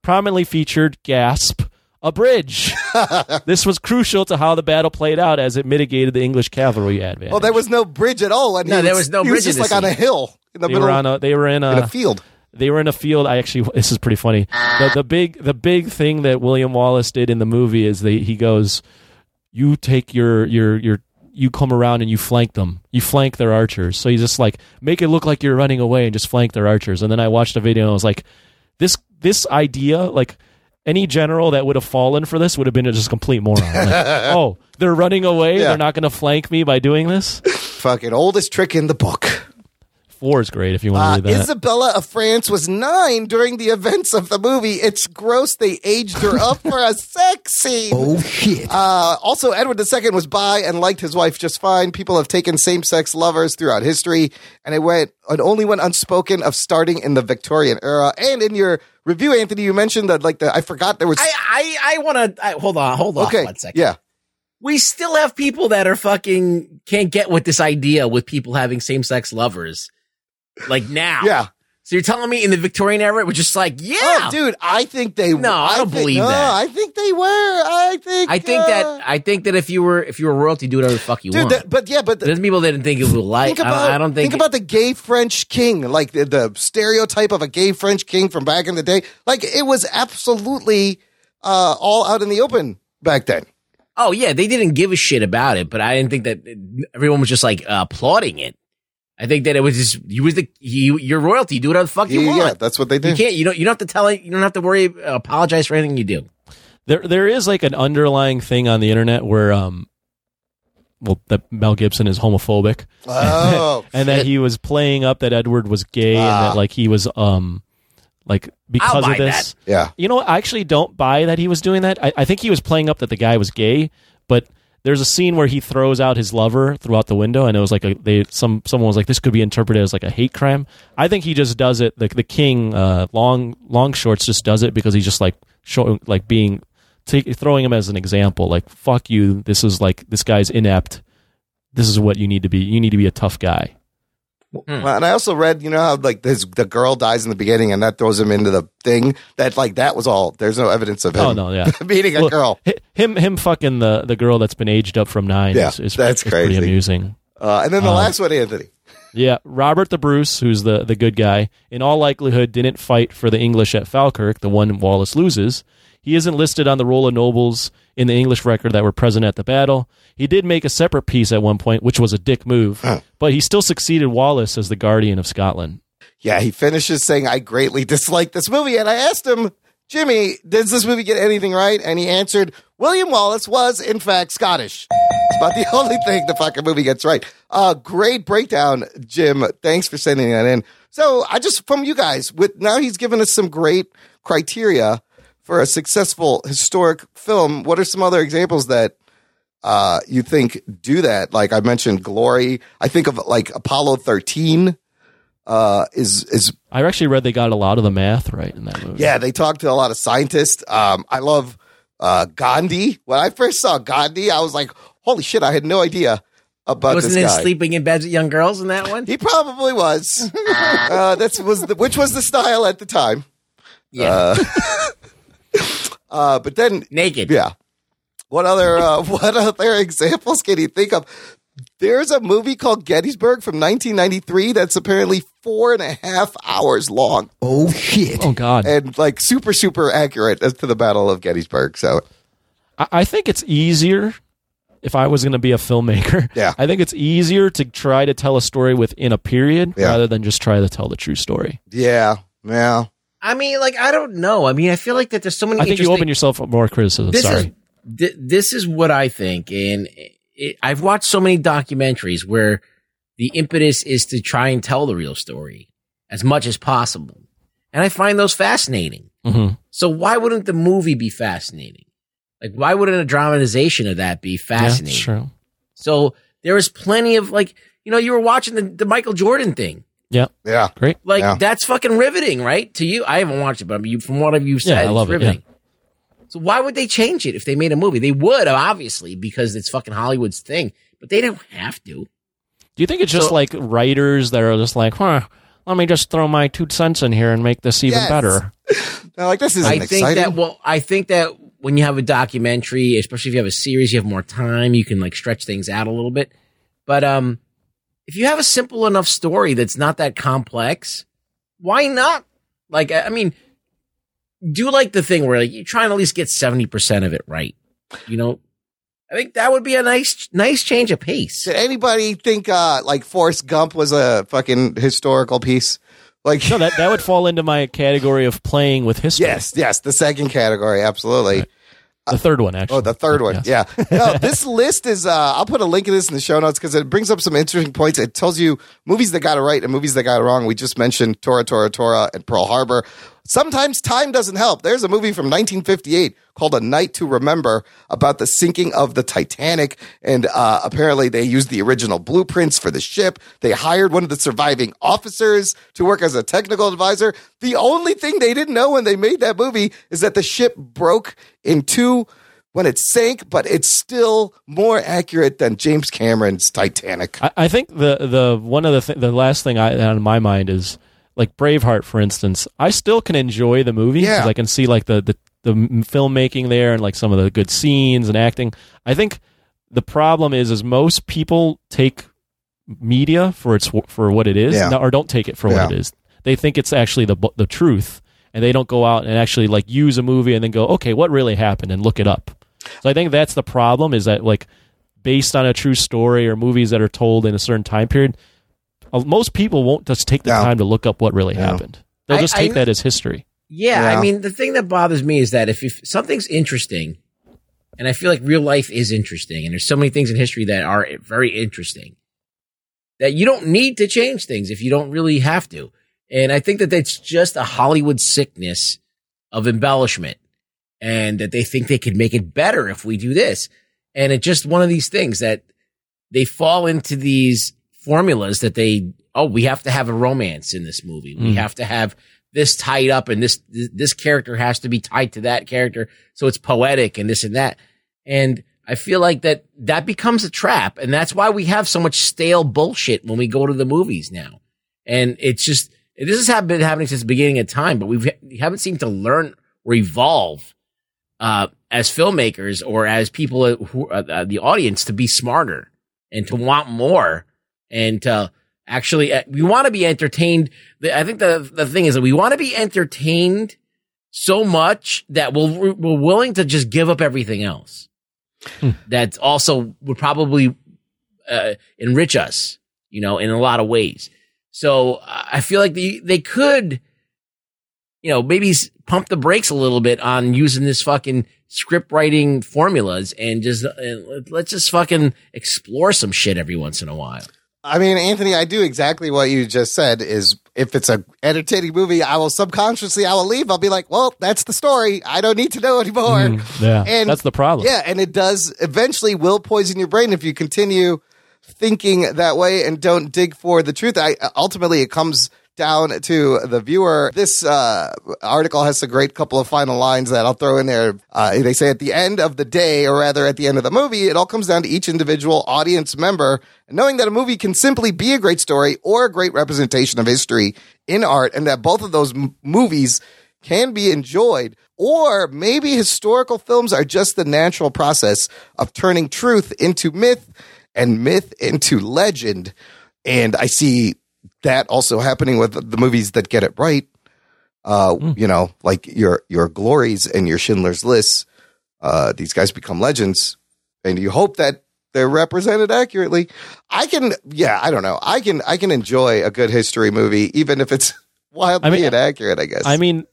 prominently featured gasp a bridge. this was crucial to how the battle played out as it mitigated the English cavalry advantage. well, there was no bridge at all. And No, he there was, was no he bridge was just like the on a hill in the they middle were on a they were in in a a field. they were in a field. I actually this is pretty funny. The the big the big thing that William Wallace did in the movie is they he goes, you take your your your you come around and you flank them. You flank their archers. So you just like make it look like you're running away and just flank their archers. And then I watched a video and I was like, this this idea like. Any general that would have fallen for this would have been a just a complete moron. Like, oh, they're running away. Yeah. They're not going to flank me by doing this. Fucking oldest trick in the book. Four is great if you want Uh, to read that. Isabella of France was nine during the events of the movie. It's gross they aged her up for a sex scene. Oh shit. Uh, also, Edward II was bi and liked his wife just fine. People have taken same-sex lovers throughout history, and it went it only went unspoken of starting in the Victorian era. And in your review, Anthony, you mentioned that like the I forgot there was I I, I want to hold on, hold on okay, one second. yeah, We still have people that are fucking can't get with this idea with people having same sex lovers, like now. yeah. So you're telling me in the Victorian era it was just like, yeah, Oh, dude, I think they. No, I don't think- believe no, that. I think they were. I think. I think uh, that I think that if you were if you were royalty, do whatever the fuck you dude. want. That, but yeah, but There's people that didn't think it was like. think I, about. don't, I don't think. about the gay French king, like the, the stereotype of a gay French king from back in the day. Like it was absolutely uh, all out in the open back then. oh yeah, they didn't give a shit about it, but I didn't think that everyone was just like uh, applauding it. I think that it was just you was the you your royalty. Do whatever the fuck you Yeah, want. yeah, that's what they You can't. You don't. You don't have to tell. You don't have to worry. Uh, apologize for anything you do. There, there is like an underlying thing on the internet where, um, well, that Mel Gibson is homophobic, Oh, and that shit. he was playing up that Edward was gay, and Ah. that like he was, um, like because buy of this. yeah. You know, what? I actually don't buy that he was doing that. I, I think he was playing up that the guy was gay, but there's a scene where he throws out his lover throughout the window, and it was like a they some someone was like this could be interpreted as like a hate crime. I think he just does it. The the king, uh, long long shorts, just does it because he's just like showing like being take, throwing him as an example. Like fuck you. This is like this guy's inept. This is what you need to be. You need to be a tough guy. Well, and I also read, you know how like this, the girl dies in the beginning, and that throws him into the thing. That like that was all. There's no evidence of him. Oh no, yeah. beating a Well, girl. Him him fucking the the girl that's been aged up from nine. Yeah, is, is, that's is pretty crazy. amusing. Uh, and then the Um, last one, Anthony. Yeah, Robert the Bruce, who's the, the good guy, in all likelihood didn't fight for the English at Falkirk, the one Wallace loses. He isn't listed on the roll of nobles in the English record that were present at the battle. He did make a separate peace at one point, which was a dick move, but he still succeeded Wallace as the guardian of Scotland. Yeah, he finishes saying, "I greatly dislike this movie," and I asked him, Jimmy, does this movie get anything right? And he answered, William Wallace was in fact Scottish. It's about the only thing the fucking movie gets right. Uh, great breakdown, Jim. Thanks for sending that in. So I just from you guys with now he's given us some great criteria for a successful historic film. What are some other examples that uh, you think do that? Like I mentioned, Glory. I think of like Apollo thirteen. Uh, is is I actually read they got a lot of the math right in that movie. yeah, they talked to a lot of scientists. Um, I love uh, Gandhi. When I first saw Gandhi, I was like, "Holy shit!" I had no idea about Wasn't this guy. sleeping in beds with young girls in that one? He probably was. uh, that's was the, which was the style at the time. Yeah. Uh, but then Naked. Yeah. What other uh, what other examples can you think of? There's a movie called Gettysburg from 1993 that's apparently four and a half hours long Oh shit. Oh God. and like super super accurate as to the Battle of Gettysburg. So I, I think it's easier if I was going to be a filmmaker. Yeah. I think it's easier to try to tell a story within a period Yeah. rather than just try to tell the true story. yeah, yeah. I mean, like, I don't know. I mean, I feel like that there's so many. I think you open yourself up more criticism. this Sorry. is th- this is what I think, and it, I've watched so many documentaries where the impetus is to try and tell the real story as much as possible, and I find those fascinating. Mhm. So why wouldn't the movie be fascinating? Like, why wouldn't a dramatization of that be fascinating? it's true. So there was plenty of like, you know, you were watching the, the Michael Jordan thing. Yeah. Yeah. Great. Like Yeah. that's fucking riveting, right? To you, I haven't watched it, but you, from what you said, Yeah, I it's love it, riveting. So why would they change it if they made a movie? They would obviously because it's fucking Hollywood's thing, but they don't have to. Do you think it's just like writers that are just like, huh, let me just throw my two cents in here and make this even Yes. better? Now, like this isn't I think exciting. that well, I think that when you have a documentary, especially if you have a series, you have more time. You can like stretch things out a little bit. But um, if you have a simple enough story that's not that complex, why not? Like, I I mean, do like the thing where like you're trying to at least get seventy percent of it right. You know, I think that would be a nice, nice change of pace. Did anybody think uh, like Forrest Gump was a fucking historical piece? Like No, that, that would fall into my category of playing with history. yes, yes, the second category, absolutely. The third one, actually. Oh, the third one. Yes. Yeah. No, this list is, uh, I'll put a link of this in the show notes because it brings up some interesting points. It tells you movies that got it right and movies that got it wrong. We just mentioned Tora, Tora, Tora and Pearl Harbor. Sometimes time doesn't help. There's a movie from 1958 called A Night to Remember about the sinking of the Titanic. And uh, apparently they used the original blueprints for the ship. They hired one of the surviving officers to work as a technical advisor. The only thing they didn't know when they made that movie is that the ship broke in two when it sank, but it's still more accurate than James Cameron's Titanic. I, I think the the one of the th- the last thing I on my mind is like Braveheart, for instance. I still can enjoy the movie Yeah. I can see like the, the the filmmaking there and like some of the good scenes and acting. I think the problem is is most people take media for its for what it is, Yeah. or don't take it for Yeah. what it is. They think it's actually the the truth, and they don't go out and actually like use a movie and then go, okay, what really happened, and look it up. So I think that's the problem is that like based on a true story or movies that are told in a certain time period, Uh, most people won't just take the No. time to look up what really No. happened. They'll I- just I take kn- that as history. Yeah, Yeah. I mean, the thing that bothers me is that if, if something's interesting, and I feel like real life is interesting, and there's so many things in history that are very interesting, that you don't need to change things if you don't really have to. And I think that that's just a Hollywood sickness of embellishment, and that they think they could make it better if we do this. And it's just one of these things that they fall into these formulas that they, oh, we have to have a romance in this movie. We Mm. have to have this tied up and this, this character has to be tied to that character. So it's poetic and this and that. And I feel like that that becomes a trap. And that's why we have so much stale bullshit when we go to the movies now. And it's just, this has been happening since the beginning of time, but we've, we haven't seemed to learn or evolve, uh, as filmmakers or as people who, uh, the audience to be smarter and to want more and to actually, uh, we want to be entertained. I think the, the thing is that we want to be entertained so much that we'll, we're willing to just give up everything else. That also would probably, uh, enrich us, you know, in a lot of ways. So uh, I feel like they, they could, you know, maybe pump the brakes a little bit on using this fucking script writing formulas and just, uh, let- let's just fucking explore some shit every once in a while. I mean, Anthony, I do exactly what you just said. Is if it's a entertaining movie, I will subconsciously I will leave. I'll be like, well, that's the story. I don't need to know anymore. Mm, yeah, And- that's the problem. Yeah, and it does eventually will poison your brain if you continue thinking that way and don't dig for the truth. I ultimately it comes down to the viewer. This uh, article has a great couple of final lines that I'll throw in there. Uh, they say at the end of the day, or rather at the end of the movie, it all comes down to each individual audience member knowing that a movie can simply be a great story or a great representation of history in art, and that both of those m- movies can be enjoyed, or maybe historical films are just the natural process of turning truth into myth and myth into legend. And I see that also happening with the movies that get it right. Uh, you know, like your your glories and your Schindler's List. Uh, these guys become legends, and you hope that they're represented accurately. I can, yeah, I don't know. I can I can enjoy a good history movie, even if it's wildly I mean, inaccurate. I guess. I mean,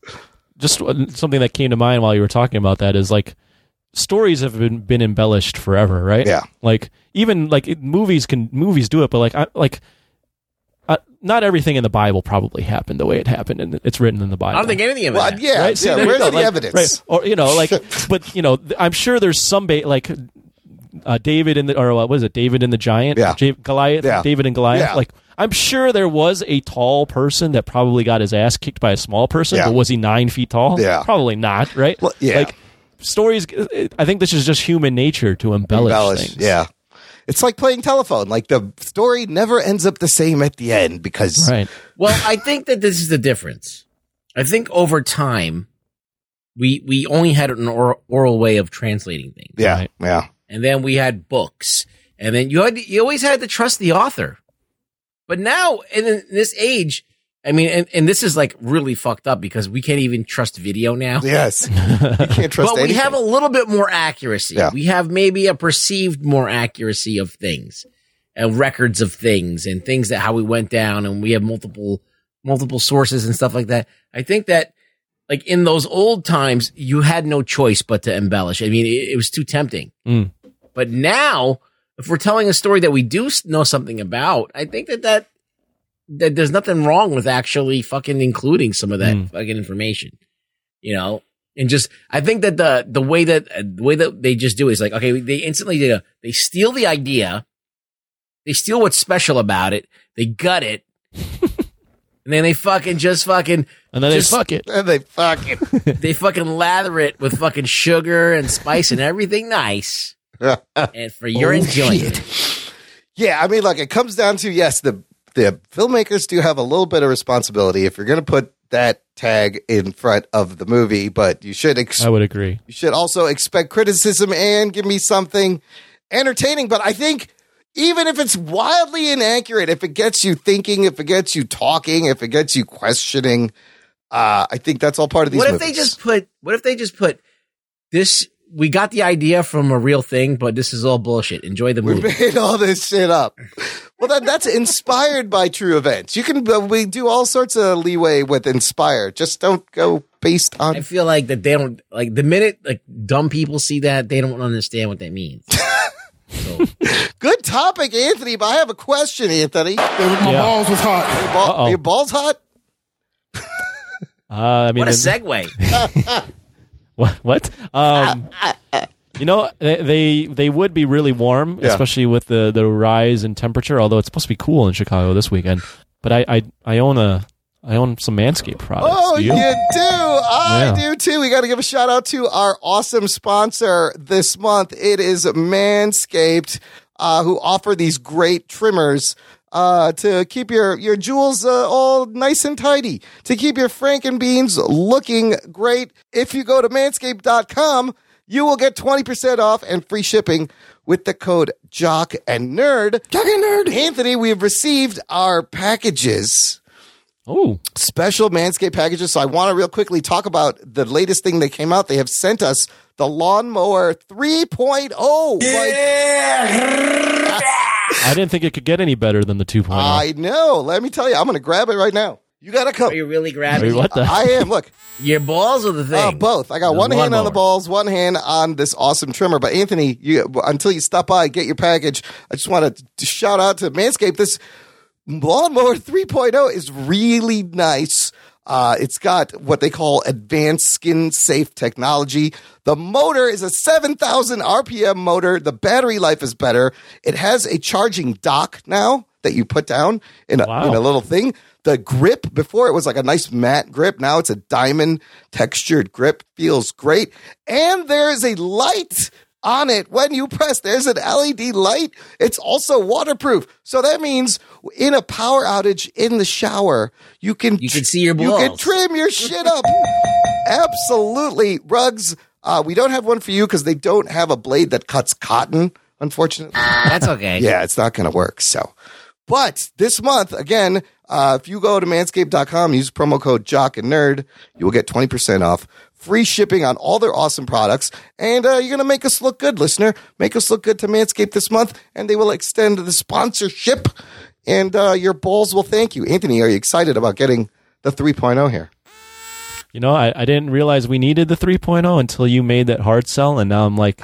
just something that came to mind while you were talking about that is like stories have been, been embellished forever, right? Yeah. Like even like it, movies can movies do it, but like I like. Uh, not everything in the Bible probably happened the way it happened, and it's written in the Bible. I don't think anything of it. well, happened. yeah, right? See, yeah. there Where's the like- evidence? right. Or you know, like, but you know, th- I'm sure there's some ba- like uh, David and the or what was it? David and the giant, Yeah. Ja- Goliath, Yeah. David and Goliath. Yeah. Like, I'm sure there was a tall person that probably got his ass kicked by a small person, Yeah. but was he nine feet tall? Yeah. probably not. Right? Well, yeah. Like stories. I think this is just human nature to embellish, Embellish, things. Yeah. It's like playing telephone. Like the story never ends up the same at the end because Right. Well, I think that this is the difference. I think over time, we we only had an oral, oral way of translating things, yeah, Right. yeah. and then we had books, and then you had you always had to trust the author. But now, in, in this age, I mean, and, and this is like really fucked up because we can't even trust video now. Yes. you can't trust but we have a little bit more accuracy. Yeah. We have maybe a perceived more accuracy of things, and records of things, and things that how we went down, and we have multiple multiple sources and stuff like that. I think that like in those old times, you had no choice but to embellish. I mean, it, it was too tempting. Mm. But now, if we're telling a story that we do know something about, I think that that that there's nothing wrong with actually fucking including some of that Mm. fucking information, you know. And just, I think that the the way that uh, the way that they just do it is like, okay, they instantly uh, they steal the idea, they steal what's special about it, they gut it, and then they fucking just fucking And then Just- they fuck it. and they fucking they fucking lather it with fucking sugar and spice and everything nice, and for your Oh, enjoyment. shit. Yeah, I mean, like it comes down to yes, the the filmmakers do have a little bit of responsibility if you're going to put that tag in front of the movie, but you should ex- I would agree. you should also expect criticism and give me something entertaining. But I think even if it's wildly inaccurate, if it gets you thinking, if it gets you talking, if it gets you questioning, uh, I think that's all part of these. What if movies. they just put? What if they just put this? We got the idea from a real thing, but this is all bullshit. Enjoy the movie. We movie. made all this shit up. Well, that, that's inspired by true events. You can uh, we do all sorts of leeway with inspire. Just don't go based on. I feel like that they don't like the minute like dumb people see that they don't understand what that means. so Good topic, Anthony. But I have a question, Anthony. My Yeah. balls was hot. Your, ball, your balls hot? Uh, I mean, what a segue! What? What? Um, you know, they, they they would be really warm, Yeah. especially with the the rise in temperature. Although it's supposed to be cool in Chicago this weekend. But I I, I own a I own some Manscaped products. Oh, Do you? you? do. I Yeah. do too. We got to give a shout out to our awesome sponsor this month. It is Manscaped, uh, who offer these great trimmers. Uh, to keep your, your jewels, uh, all nice and tidy, to keep your Frankenbeans looking great. If you go to manscaped.com, you will get 20% off and free shipping with the code jock and nerd. Jock and nerd. Anthony, we have received our packages Oh, special Manscaped packages. So I want to real quickly talk about the latest thing that came out. They have sent us the Lawnmower 3.0. Like, I didn't think it could get any better than the oh. 2.0. I know. Let me tell you, I'm going to grab it right now. You got to come. Are you really Wait, grabbing what the? I am. Look, your balls or the thing? uh, both. I got The one hand on the balls, one hand on this awesome trimmer. But Anthony, you until you stop by, get your package. I just want to shout out to Manscaped. This lawnmower 3.0 is really nice. Uh, it's got what they call advanced skin safe technology. The motor is a 7,000 RPM motor. The battery life is better. It has a charging dock now that you put down in a, Wow. in a little thing. The grip before it was like a nice matte grip. Now it's a diamond textured grip. Feels great. And there is a light on it when you press. There's an LED light. It's also waterproof. So that means in a power outage in the shower, you can You can see your You can trim your shit up. Absolutely. Rugs. Uh, we don't have one for you because they don't have a blade that cuts cotton, unfortunately. That's okay. Yeah, it's not going to work. So, but this month, again, uh, if you go to manscaped.com, use promo code jock and nerd, you will get 20% off free shipping on all their awesome products. And, uh, you're going to make us look good, listener. Make us look good to Manscaped this month and they will extend the sponsorship and, uh, your balls will thank you. Anthony, are you excited about getting the 3.0 here? You know, I, I didn't realize we needed the 3.0 until you made that hard sell, and now I'm like,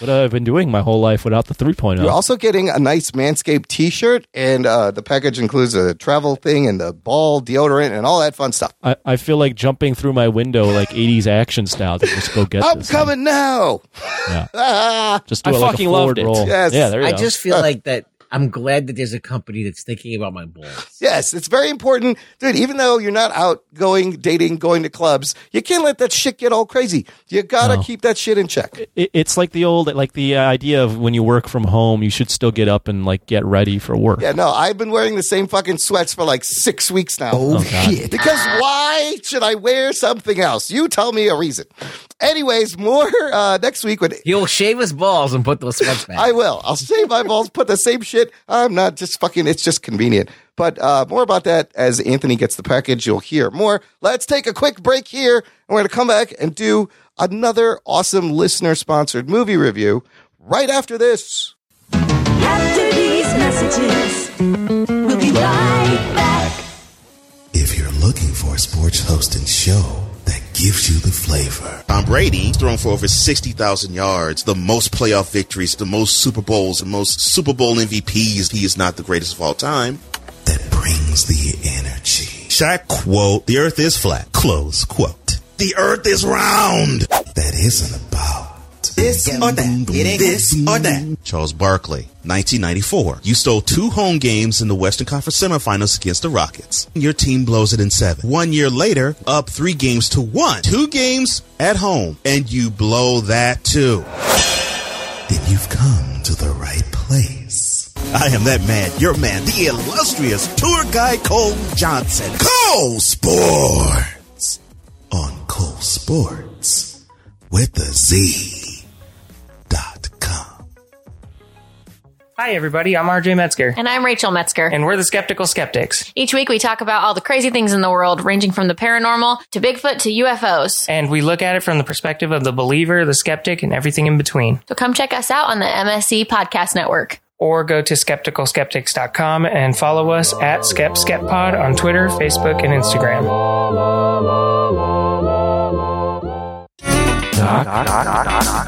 what I've been doing my whole life without the oh? 3.0? You're also getting a nice Manscaped t-shirt and, uh, the package includes a travel thing and the ball deodorant and all that fun stuff. I, I feel like jumping through my window like 80s action style to just go get I'm this. thing. coming now. Yeah. Just do I it like fucking a forward loved it. roll. Yes. Yeah, there you I go. just feel like that. I'm glad that there's a company that's thinking about my balls. Yes, it's very important. Dude, even though you're not out going, dating, going to clubs, you can't let that shit get all crazy. You gotta No. keep that shit in check. it, it's like the old like the uh, idea of when you work from home you should still get up and like get ready for work Yeah, no, I've been wearing the same fucking sweats for like six weeks now. Oh, shit. Because why should I wear something else? You tell me a reason. Anyways, more uh, next week when He'll shave his balls and put those sweats back. I will. I'll shave my balls, put the same shit. I'm not just fucking, it's just convenient. But uh, more about that as Anthony gets the package. You'll hear more. Let's take a quick break here, and we're going to come back and do another awesome listener sponsored movie review right after this. After these messages, we'll be right back. If you're looking for a sports hosting show that gives you the flavor, Tom Brady thrown for over 60,000 yards, the most playoff victories, the most Super Bowls, the most Super Bowl MVPs. He is not the greatest of all time. that brings the energy. Shaq quote, the earth is flat, close quote. The earth is round. That isn't about This or that. It ain't this or that. Charles Barkley, 1994. You stole two home games in the Western Conference semifinals against the Rockets. Your team blows it in seven. One year later, up three games to one. Two games at home, and you blow that too. then you've come to the right place. I am that man, your man, the illustrious tour guide Cole Johnson. Cole Sports on Cole Sports with the Z Hi, everybody. I'm RJ Metzger, And I'm Rachel Metzger. and we're the Skeptical Skeptics. Each week we talk about all the crazy things in the world, ranging from the paranormal to Bigfoot to UFOs. And we look at it from the perspective of the believer, the skeptic, and everything in between. So come check us out on the MSC Podcast Network. Or go to skepticalskeptics.com and follow us at SkepSkepPod on Twitter, Facebook, and Instagram.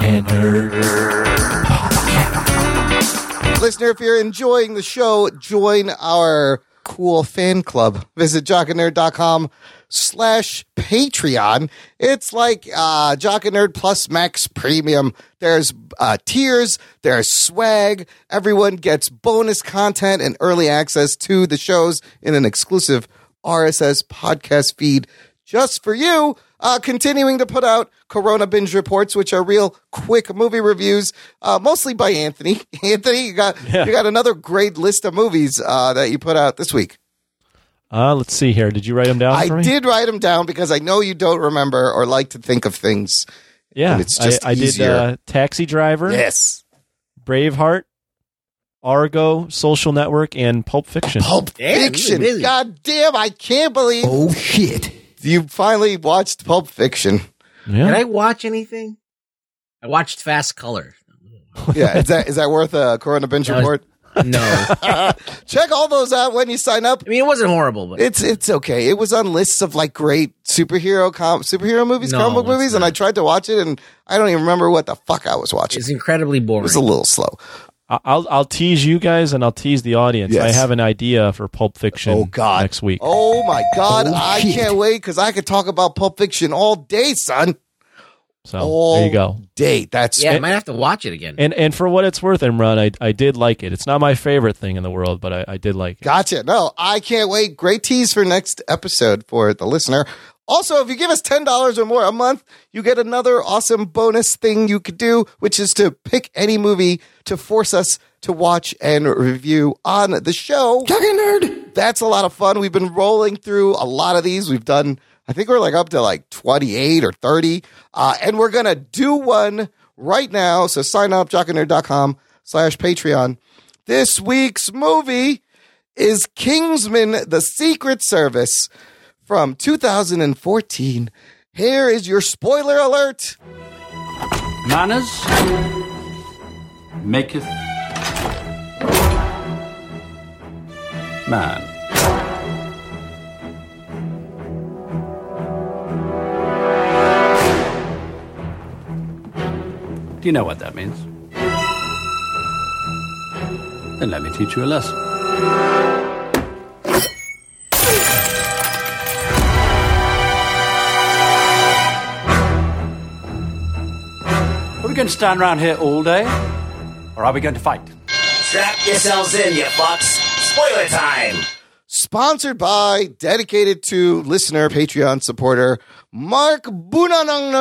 and Listener, if you're enjoying the show, join our cool fan club. Visit jockandnerd.com slash Patreon. It's like uh, Jock and Nerd Plus Max Premium. There's uh, tiers, there's swag. Everyone gets bonus content and early access to the shows in an exclusive RSS podcast feed just for you. Uh, continuing to put out Corona binge reports, which are real quick movie reviews, uh, mostly by Anthony. Anthony, you got you got another great list of movies uh, that you put out this week. uh, let's see here did you write them down I for me did write them down because I know you don't remember or like to think of things. yeah it's just I, I did easier. uh, taxi driver Yes, braveheart argo social network and pulp fiction Pulp Damn, really Fiction. busy. God damn, I can't believe Oh, shit. You finally watched Pulp Fiction. yeah Did I watch anything? I watched Fast Color. Yeah, is that is that worth a Corona binge That was- report? No, Check all those out when you sign up. I mean it wasn't horrible, but It's it's okay. It was on lists of like great superhero com- superhero movies, No, comic book it's movies, and. I tried to watch it, and I don't even remember what the fuck I was watching. it's incredibly boring. It boring. was a little slow. I- I'll I'll tease you guys and I'll tease the audience. Yes. I have an idea for Pulp Fiction. Oh God! next week. Oh my God! Oh, I shit. can't wait because I could talk about Pulp Fiction all day, son. So All there you go. Date. That's Yeah, I might have to watch it again. And and for what it's worth, Imran, I I did like it. It's not my favorite thing in the world, but I, I did like it. Gotcha. No, I can't wait. Great tease for next episode for the listener. Also, if you give us $10 or more a month, you get another awesome bonus thing you could do, which is to pick any movie to force us to watch and review on the show. Talking nerd. That's a lot of fun. We've been rolling through a lot of these. We've done, I think we're like up to like 28 or 30. Uh, and we're going to do one right now. So sign up, jockandnerd.com slash Patreon. This week's movie is Kingsman, The Secret Service from 2014. Here is your spoiler alert. Manners maketh man. Do you know what that means? Then let me teach you a lesson. Are we going to stand around here all day? Or are we going to fight? Strap yourselves in, you fucks. Spoiler time. Sponsored by, dedicated to listener, Patreon supporter, Mark Bunanang.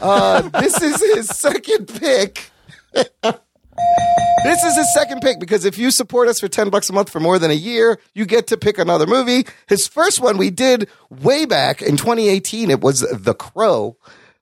Uh, this is his second pick. this is his second pick because if you support us for 10 bucks a month for more than a year, you get to pick another movie. His first one we did way back in 2018. It was The Crow.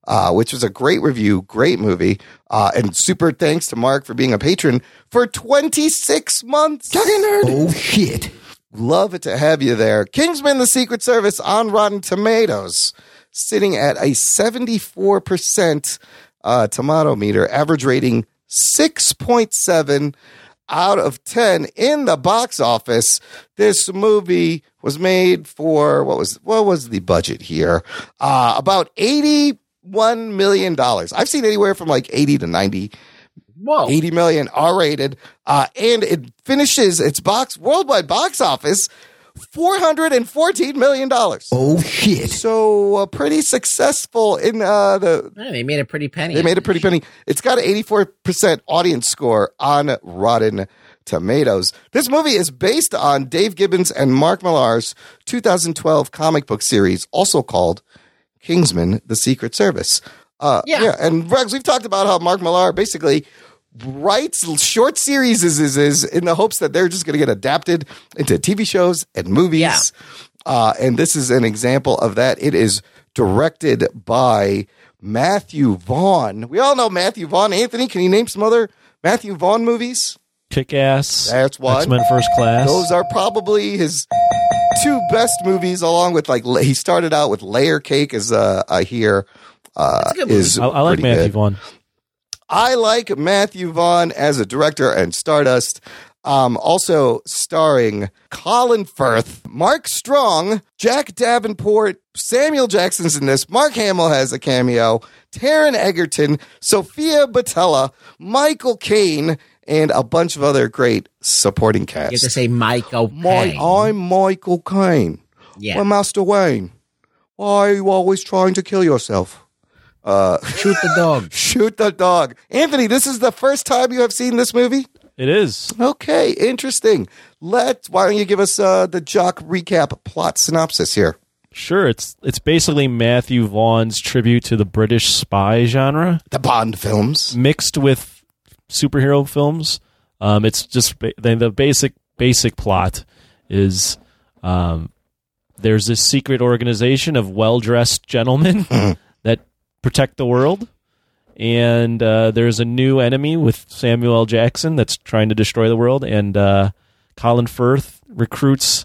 Uh, which was a great review, great movie, uh, and super thanks to Mark for being a patron for 26 months. Nerd. Oh shit. Love it to have you there. Kingsman The Secret Service on Rotten Tomatoes, sitting at a 74% uh, tomato meter, average rating 6.7 out of 10 in the box office. This movie was made for what was what was the budget here? Uh, about 81 million dollars. I've seen anywhere from like 80 to 90 Whoa. 80 million R rated. Uh, and it finishes its box worldwide box office $414 million. Oh shit. So uh, pretty successful in uh, the. Yeah, they made a pretty penny. They made a pretty penny. It's got an 84% audience score on Rotten Tomatoes. This movie is based on Dave Gibbons and Mark Millar's 2012 comic book series, also called Kingsman: The Secret Service. Uh, Yeah. and Rex, we've talked about how Mark Millar basically writes short series is, is, is in the hopes that they're just going to get adapted into TV shows and movies. Yeah. Uh, and this is an example of that. It is directed by Matthew Vaughn. We all know Matthew Vaughn. Anthony, can you name some other Matthew Vaughn movies? Kick ass. That's one. X Men First Class. Those are probably his two best movies, along with like he started out with Layer Cake as uh, I hear uh, a good movie. is I, I like Matthew good. Vaughn. I like Matthew Vaughn as a director and Stardust. Um, also starring Colin Firth, Mark Strong, Jack Davenport, Samuel Jackson's in this. Mark Hamill has a cameo. Taron Egerton, Sofia Boutella, Michael Caine, and a bunch of other great supporting cast. You have to say Michael My, Payne. I'm Michael Caine. Yeah. Well, Master Wayne, why are you always trying to kill yourself? Uh, Shoot the dog. Shoot the dog. Anthony, this is the first time you have seen this movie? It is. Okay, interesting. Let why don't you give us uh, the jock recap plot synopsis here? Sure, it's it's basically Matthew Vaughn's tribute to the British spy genre, The Bond films. mixed with superhero films. Um, it's just the, the basic basic plot is um, there's this secret organization of well dressed gentlemen that protect the world, and uh, there's a new enemy with Samuel L. Jackson that's trying to destroy the world, and uh, Colin Firth recruits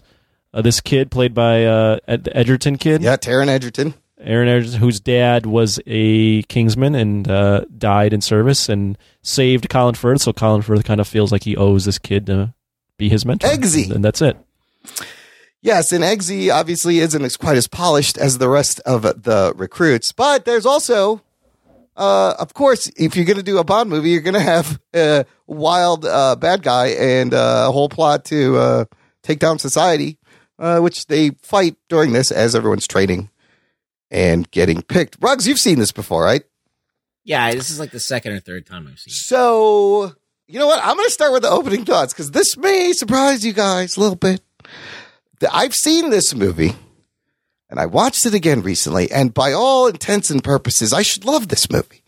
uh, this kid played by uh, Ed- the Egerton kid. Yeah, Taron Egerton. Aaron Egerton, whose dad was a Kingsman and uh, died in service and saved Colin Firth. So Colin Firth kind of feels like he owes this kid to be his mentor. Eggsy. And that's it. Yes, and Eggsy obviously isn't as quite as polished as the rest of the recruits, but there's also, uh, of course, if you're going to do a Bond movie, you're going to have a wild uh, bad guy and uh, a whole plot to uh, take down society, uh, which they fight during this as everyone's training and getting picked. Rugs, you've seen this before, right? Yeah, this is like the second or third time I've seen it. So, you know what? I'm going to start with the opening thoughts because this may surprise you guys a little bit. I've seen this movie and I watched it again recently, and by all intents and purposes, I should love this movie.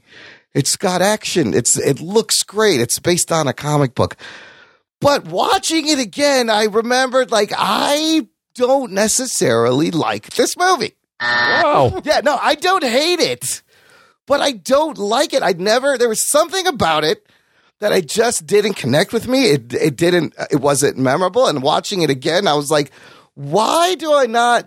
It's got action. It's it looks great. It's based on a comic book. But watching it again, I remembered like I don't necessarily like this movie. Wow. Yeah, no, I don't hate it, but I don't like it. I never, there was something about it that I just didn't connect with me. It, it didn't, it wasn't memorable. And watching it again, I was like, why do I not,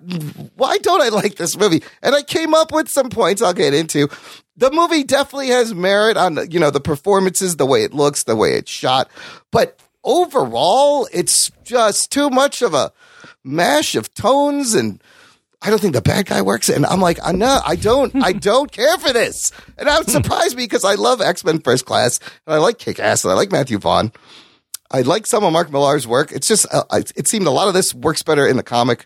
why don't I like this movie? And I came up with some points I'll get into. The movie definitely has merit on, you know, the performances, the way it looks, the way it's shot. But overall, it's just too much of a mash of tones and I don't think the bad guy works. And I'm like, uh, I'm not, I don't, I don't care for this. And that surprised me because I love X Men First Class and I like Kick Ass and I like Matthew Vaughn. I like some of Mark Millar's work. It's just, uh, it seemed a lot of this works better in the comic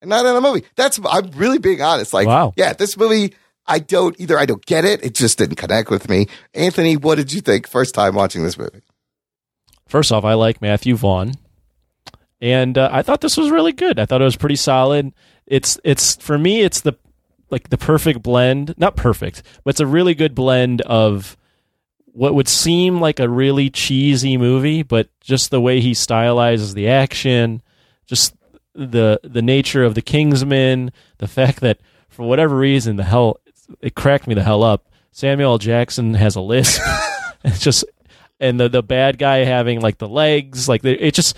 and not in the movie. That's, I'm really being honest. Like, Wow. yeah, this movie, I don't, either I don't get it. It just didn't connect with me. Anthony, what did you think first time watching this movie? First off, I like Matthew Vaughn, and uh, I thought this was really good. I thought it was pretty solid. It's it's for me, it's the like the perfect blend, not perfect, but it's a really good blend of what would seem like a really cheesy movie, but just the way he stylizes the action, just the the nature of the Kingsman, the fact that for whatever reason the hell it cracked me the hell up. Samuel Jackson has a lisp. it's just and the the bad guy having like the legs, like the, it just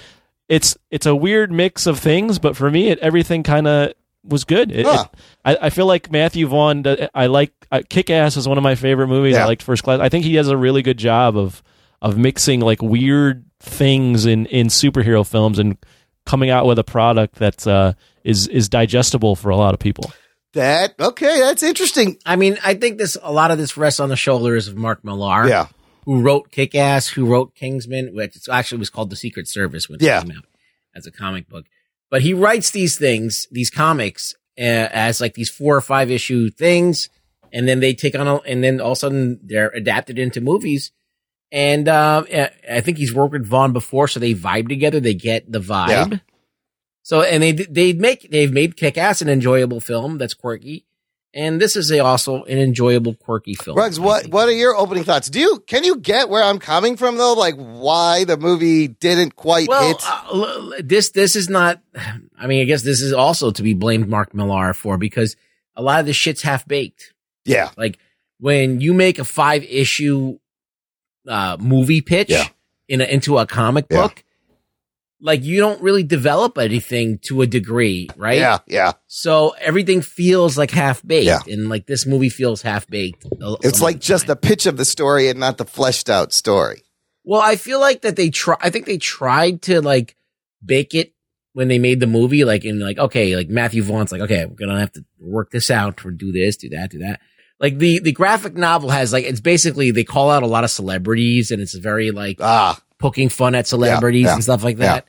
it's it's a weird mix of things. But for me, it everything kind of was good. It, Huh. it- I, I feel like Matthew Vaughn. uh, I like uh, Kick Ass is one of my favorite movies. Yeah. I liked First Class. I think he does a really good job of of mixing like weird things in in superhero films and coming out with a product that uh, is is digestible for a lot of people. That, okay, that's interesting. I mean, I think this a lot of this rests on the shoulders of Mark Millar. Yeah. Who wrote Kick Ass, who wrote Kingsman, which actually was called The Secret Service when it Yeah. came out as a comic book. But he writes these things, these comics, uh, as like these four or five issue things, and then they take on, a, and then all of a sudden they're adapted into movies. And uh, I think he's worked with Vaughn before, so they vibe together. They get the vibe. So, and they they make they've made Kick Ass an enjoyable film that's quirky, and this is a, also an enjoyable quirky film. Rugs, what what are your opening thoughts? Do you can you get where I'm coming from though? Like why the movie didn't quite Well, hit? uh, this this is not. I mean, I guess this is also to be blamed Mark Millar for because a lot of the shit's half baked. yeah, Like when you make a five issue uh, movie pitch Yeah. in a, into a comic Yeah. book, like you don't really develop anything to a degree, right? yeah, yeah. So everything feels like half baked, Yeah. and like this movie feels half baked. It's like just the pitch of the story and not the fleshed out story. Well, I feel like that they try. I think they tried to like bake it when they made the movie. Like in like okay, like Matthew Vaughn's like okay, we're gonna have to work this out or do this, do that, do that. Like the the graphic novel has like it's basically they call out a lot of celebrities and it's very like Ah, poking fun at celebrities yeah, and stuff like yeah.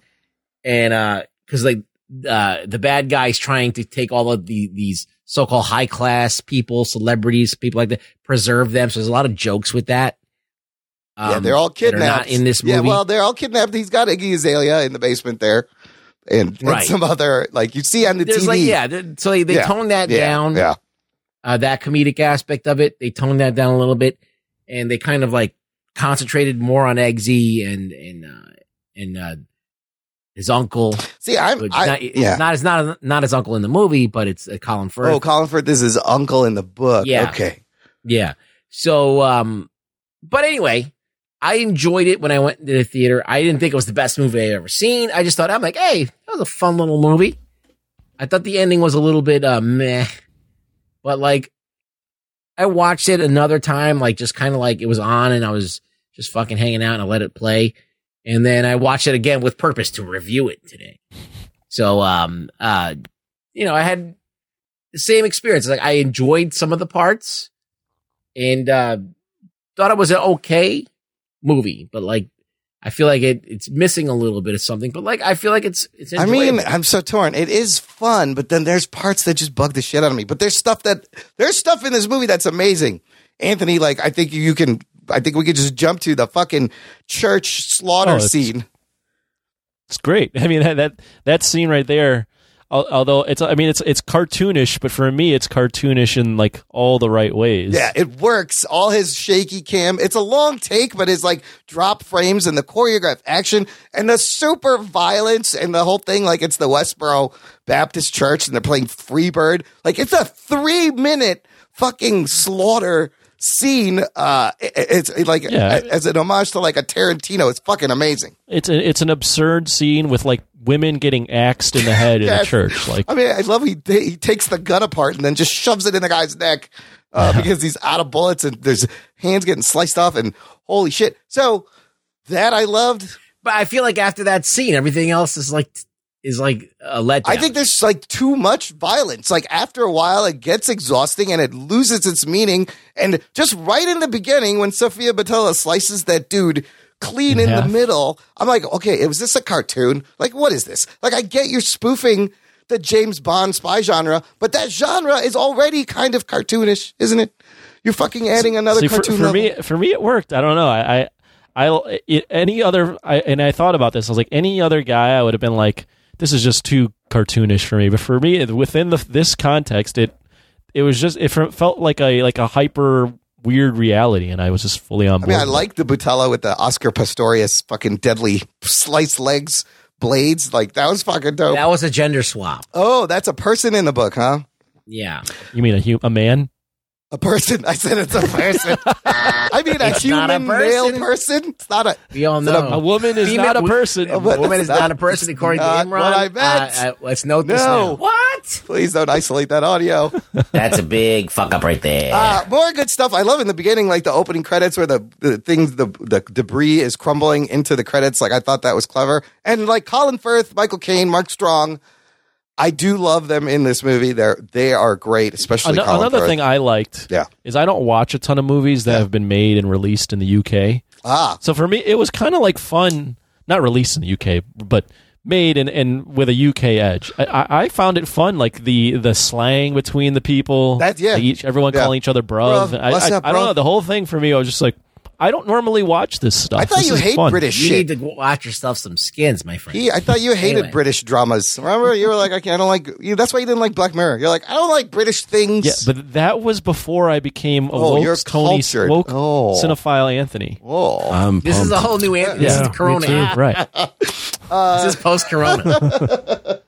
And uh, because like uh, the bad guy's trying to take all of the these so called high class people, celebrities, people like that, preserve them. So there's a lot of jokes with that. yeah, um, they're all kidnapped not in this movie. Yeah, well, they're all kidnapped. He's got Iggy Azalea in the basement there, and, and Right. some other like you see on the There's TV. like yeah, so they, they Yeah, toned that yeah, down. Yeah, Uh, that comedic aspect of it, they toned that down a little bit, and they kind of like concentrated more on Eggsy and and uh, and uh, his uncle. see, I'm I, not, yeah. not his not not his uncle in the movie, but it's uh, Colin Firth. oh, Colin Firth This is his uncle in the book. Yeah. Okay. Yeah. So, um, but anyway, I enjoyed it when I went to the theater. I didn't think it was the best movie I've ever seen. I just thought, I'm like, hey, that was a fun little movie. I thought the ending was a little bit, uh, meh, but like, I watched it another time, like just kind of like it was on and I was just fucking hanging out and I let it play. And then I watched it again with purpose to review it today. So, um, uh, you know, I had the same experience. Like I enjoyed some of the parts and uh thought it was an okay movie, but like I feel like it it's missing a little bit of something, but like I feel like it's it's. I mean. I'm so torn. It is fun, but then there's parts that just bug the shit out of me. But there's stuff that there's stuff in this movie that's amazing. Anthony, like I think you can. I think we could just jump to the fucking church slaughter Oh, it's- scene. It's great. I mean that that, that scene right there. Although it's, I mean, it's it's cartoonish, but for me, it's cartoonish in like all the right ways. Yeah, it works. All his shaky cam. It's a long take, but his like drop frames and the choreographed action and the super violence and the whole thing. Like it's the Westboro Baptist Church and they're playing Freebird. Like it's a three minute fucking slaughter scene. Uh, it's like Yeah. as an homage to like a Tarantino. It's fucking amazing. It's a, it's an absurd scene with like women getting axed in the head in a church. Like I mean, I love he he takes the gun apart and then just shoves it in the guy's neck uh, because he's out of bullets and there's hands getting sliced off and holy shit. So that I loved. but I feel like after that scene, everything else is like is like a letdown. I think there's like too much violence. Like after a while, it gets exhausting and it loses its meaning. And just right in the beginning, when Sofia Boutella slices that dude clean in, In the middle, I'm like, okay, was this a cartoon? Like, what is this? Like, I get you're spoofing the James Bond spy genre, but that genre is already kind of cartoonish, isn't it? You're fucking adding another See, for, cartoon for level. me, for me, it worked. I don't know. I, I, I it, any other, I, and I thought about this. I was like, any other guy, I would have been like, this is just too cartoonish for me. But for me, within the this context, it, it was just, it felt like a like a hyper weird reality, and I was just fully on board. I mean, I like the Boutella with the Oscar Pistorius fucking deadly sliced legs blades. Like that was fucking dope. that was a gender swap. Oh, that's a person in the book, huh? Yeah, You mean a hu- a man? A person. I said it's a person. I mean, a It's not a human male person. person. It's not a. we all know A woman is Female- not a person. A woman is not a person according to not Imran. what I meant. Uh, uh, let's note this No. now. What? Please don't isolate that audio. That's a big fuck up right there. Uh, more good stuff. I love in the beginning, like the opening credits where the, the things, the, the debris is crumbling into the credits. Like I thought that was clever. And like Colin Firth, Michael Caine, Mark Strong. I do love them in this movie. They're, they are great, especially Ano- Colin another Firth. thing I liked Yeah. is I don't watch a ton of movies that have been made and released in the UK. Ah, So for me, it was kind of like fun, not released in the UK, but made and, and with a UK edge. I, I, I found it fun, like the the slang between the people. That- yeah. each, everyone Yeah. calling each other bruv. Bruv, I, what's I, up, I don't bruv? know. The whole thing for me, I was just like, I don't normally watch this stuff. I thought This you hate fun. British You shit. need to watch yourself some skins, my friend. He, I thought you hated Anyway. British dramas. Remember, you were like, okay, I don't like. You, that's why you didn't like Black Mirror. You're like, I don't like British things. Yeah, but that was before I became a Oh, woke you're Tony cultured. woke Oh. cinephile Anthony. oh, I'm this is a whole new. An- this is the Corona. me too. Right. this is post Corona.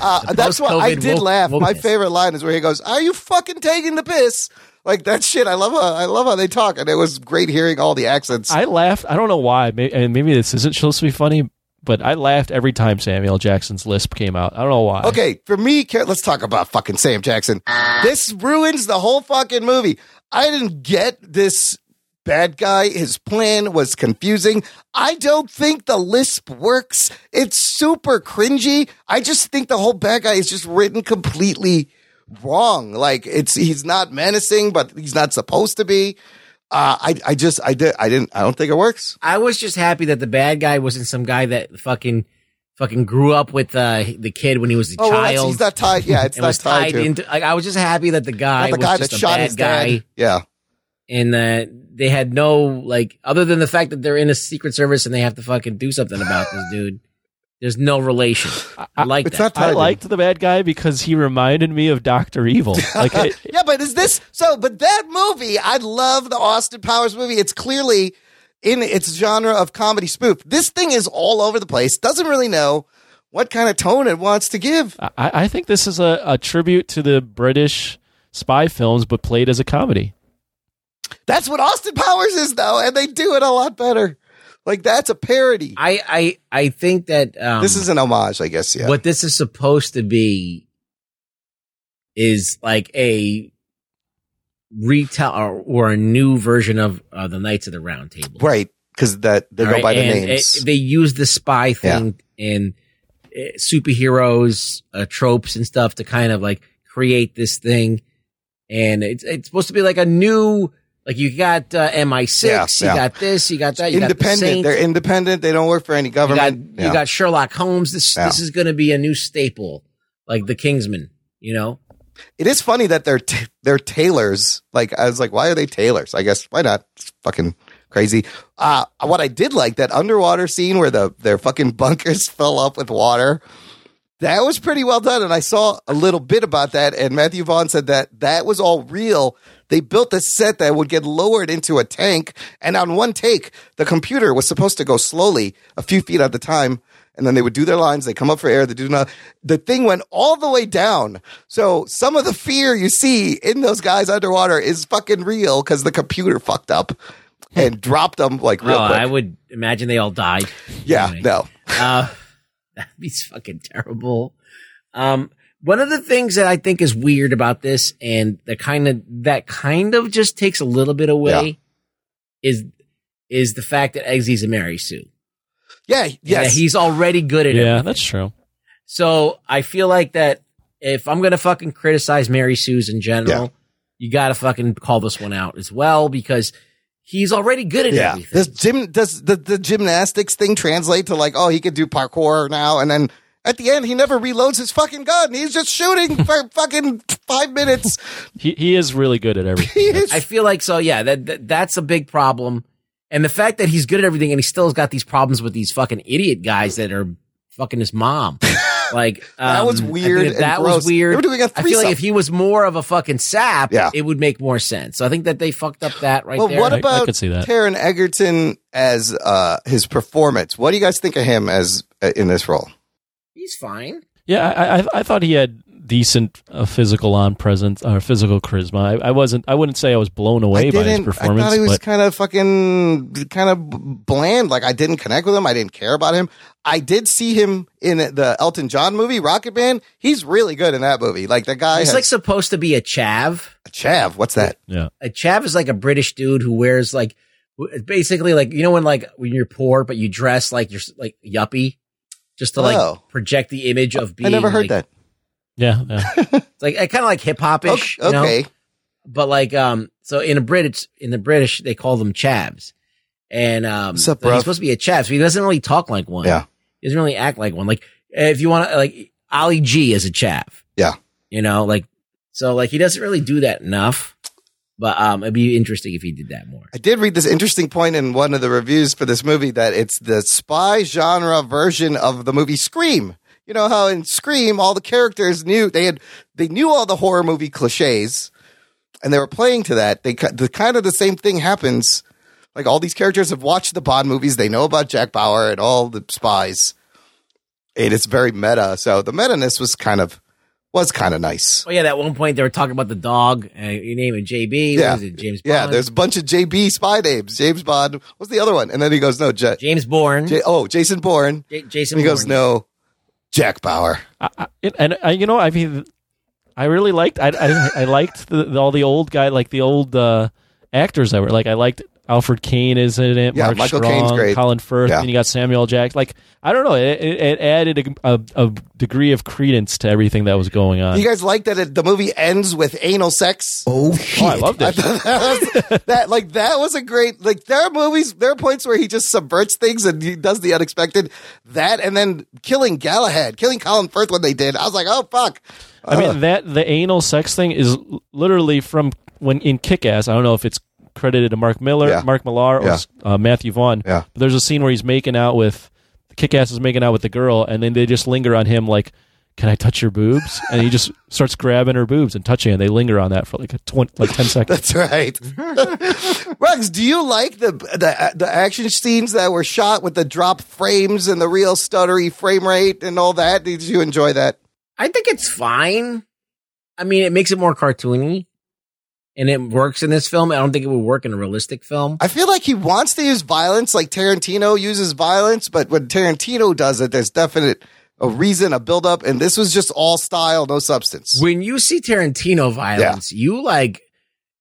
uh, that's why I did woke- laugh. My wokeness. favorite line is where he goes, "Are you fucking taking the piss?" Like that shit. I love how I love how they talk, and it was great hearing all the accents. I laughed. I don't know why. Maybe, and maybe this isn't supposed to be funny, but I laughed every time Samuel Jackson's lisp came out. I don't know why. Okay, for me, let's talk about fucking Sam Jackson. This ruins the whole fucking movie. I didn't get this bad guy. His plan was confusing. I don't think the lisp works. It's super cringy. I just think the whole bad guy is just written completely wrong. Like it's he's not menacing, but he's not supposed to be. Uh, I I just I did I didn't I don't think it works. I was just happy that the bad guy wasn't some guy that fucking fucking grew up with uh, the kid when he was a Oh, well, child. he's not tied. Yeah, it's not tied tied into. Like, I was just happy that the guy Not the was guy that shot his guy, dad. Yeah. and that they had no like other than the fact that they're in a secret service and they have to fucking do something about this dude. There's no relation. I, like it's that. not I liked the bad guy because he reminded me of Doctor Evil. Like, it, yeah, but is this so? But that movie, I love the Austin Powers movie. It's clearly in its genre of comedy spoof. This thing is all over the place. Doesn't really know what kind of tone it wants to give. I, I think this is a, a tribute to the British spy films, but played as a comedy. That's what Austin Powers is, though, and they do it a lot better. Like that's a parody. I I I think that um, this is an homage, I guess. Yeah. what this is supposed to be is like a retell or, or a new version of uh, the Knights of the Round Table. right? Because that they All go right? by the And names. it- they use the spy thing and uh, superheroes uh, tropes and stuff to kind of like create this thing, and it's it's supposed to be like a new Like you got uh, MI6, Yeah, you yeah. got this, you got that. You got the independent. They're independent. They don't work for any you got government. you got Sherlock Holmes. This Yeah. this is going to be a new staple, like the Kingsman. You know, It is funny that they're t- they're tailors. Like I was like, why are they tailors? I guess why not? It's fucking crazy. Uh what I did like that underwater scene where the their fucking bunkers fill up with water. That was pretty well done, and I saw a little bit about that. And Matthew Vaughn said that that was all real. They built a set that would get lowered into a tank, and on one take, the computer was supposed to go slowly, a few feet at the time, and then they would do their lines. They come up for air. They do not. The thing went all the way down. So some of the fear you see in those guys underwater is fucking real because the computer fucked up and dropped them like real oh, quick. I would imagine they all died. yeah, Anyway. no. Uh, that'd be fucking terrible. Um, one of the things that I think is weird about this, and that kind of that kind of just takes a little bit away, is is the fact that Eggsy's a Mary Sue. Yeah, And yes. that he's already good at it. Yeah, that's true. So I feel like that if I'm gonna fucking criticize Mary Sue's in general, you gotta fucking call this one out as well because he's already good at Yeah. everything. Does gym does the, the gymnastics thing translate to like, oh, he could do parkour now, and then at the end he never reloads his fucking gun. He's just shooting for fucking five minutes. He he is really good at everything. I feel like so. Yeah, that, that that's a big problem, and the fact that he's good at everything and he still has got these problems with these fucking idiot guys that are fucking his mom. Like That um, was I think weird that, and that gross. was weird. They were doing a I feel like if he was more of a fucking sap, Yeah. it would make more sense. So I think that they fucked up that right well, there. what I- I about could see that. Taron Egerton as uh, his performance? What do you guys think of him as uh, in this role? He's fine. Yeah, I, I I thought he had decent uh, physical on presence or physical charisma. I, I wasn't. I wouldn't say I was blown away by his didn't. I thought he was kind of fucking, kind of bland. Like I didn't connect with him. I didn't care about him. I did see him in the Elton John movie, Rocket Man. He's really good in that movie. Like the guy He's has like supposed to be a chav. a chav. What's that? yeah, A chav is like a British dude who wears like basically like you know when like when you're poor but you dress like you're like yuppie just to like Oh. project the image of being. I never heard like- that. yeah, yeah. It's like kind of like hip hopish. Okay, okay. but like um, so in a British in the British they call them chavs, and um, What's up, so he's supposed to be a chav, so he doesn't really talk like one. Yeah. he doesn't really act like one. Like if you want to like Ali G is a chav. Yeah. you know, like so like he doesn't really do that enough. But um, it'd be interesting if he did that more. I did read this interesting point in one of the reviews for this movie that it's the spy genre version of the movie Scream. You know how in Scream all the characters knew they had they knew all the horror movie cliches, and they were playing to that. They the kind of the same thing happens. Like all these characters have watched the Bond movies, they know about Jack Bauer and all the spies. And it's very meta. So the meta ness was kind of was kind of nice. Oh yeah, at one point they were talking about the dog. Uh, you name it JB. Yeah. What is it? James Bond. Yeah, there's a bunch of JB spy names. James Bond. What's the other one? And then he goes, no, Ja- James Bourne. J- oh, Jason Bourne. J- Jason And he goes, no, Jack Bauer. I, I, and I, you know, I mean, I really liked. I I, I liked the, the- all the old guy, like the old uh, actors that were like. I liked Alfred Caine is in it. Yeah, Mark Michael Strong, Caine's great. Colin Firth, Yeah. and you got Samuel Jackson. Like I don't know, it, it, it added a, a, a degree of credence to everything that was going on. you guys like that it, the movie ends with anal sex? Oh oh, shit. I loved it. thought that, was, that like that was a great like there are movies there are points where he just subverts things and he does the unexpected that and then killing Galahad killing Colin Firth when they did I was like oh fuck I mean that the anal sex thing is literally from when in Kick Ass. I don't know if it's credited to Mark Millar, Yeah. Mark Millar, or Yeah. uh, Matthew Vaughn. Yeah. But there's a scene where he's making out with the Kick Ass is making out with the girl, and then they just linger on him like, "Can I touch your boobs?" And he just starts grabbing her boobs and touching, and they linger on that for like a 20, like ten seconds. That's right. Rugs, do you like the, the the action scenes that were shot with the drop frames and the real stuttery frame rate and all that? Did you enjoy that? I think it's fine. I mean, it makes it more cartoony, and it works in this film. I don't think it would work in a realistic film. I feel like he wants to use violence like Tarantino uses violence, but when Tarantino does it, there's definite a reason, a buildup, and this was just all style, no substance. When you see Tarantino violence, you like,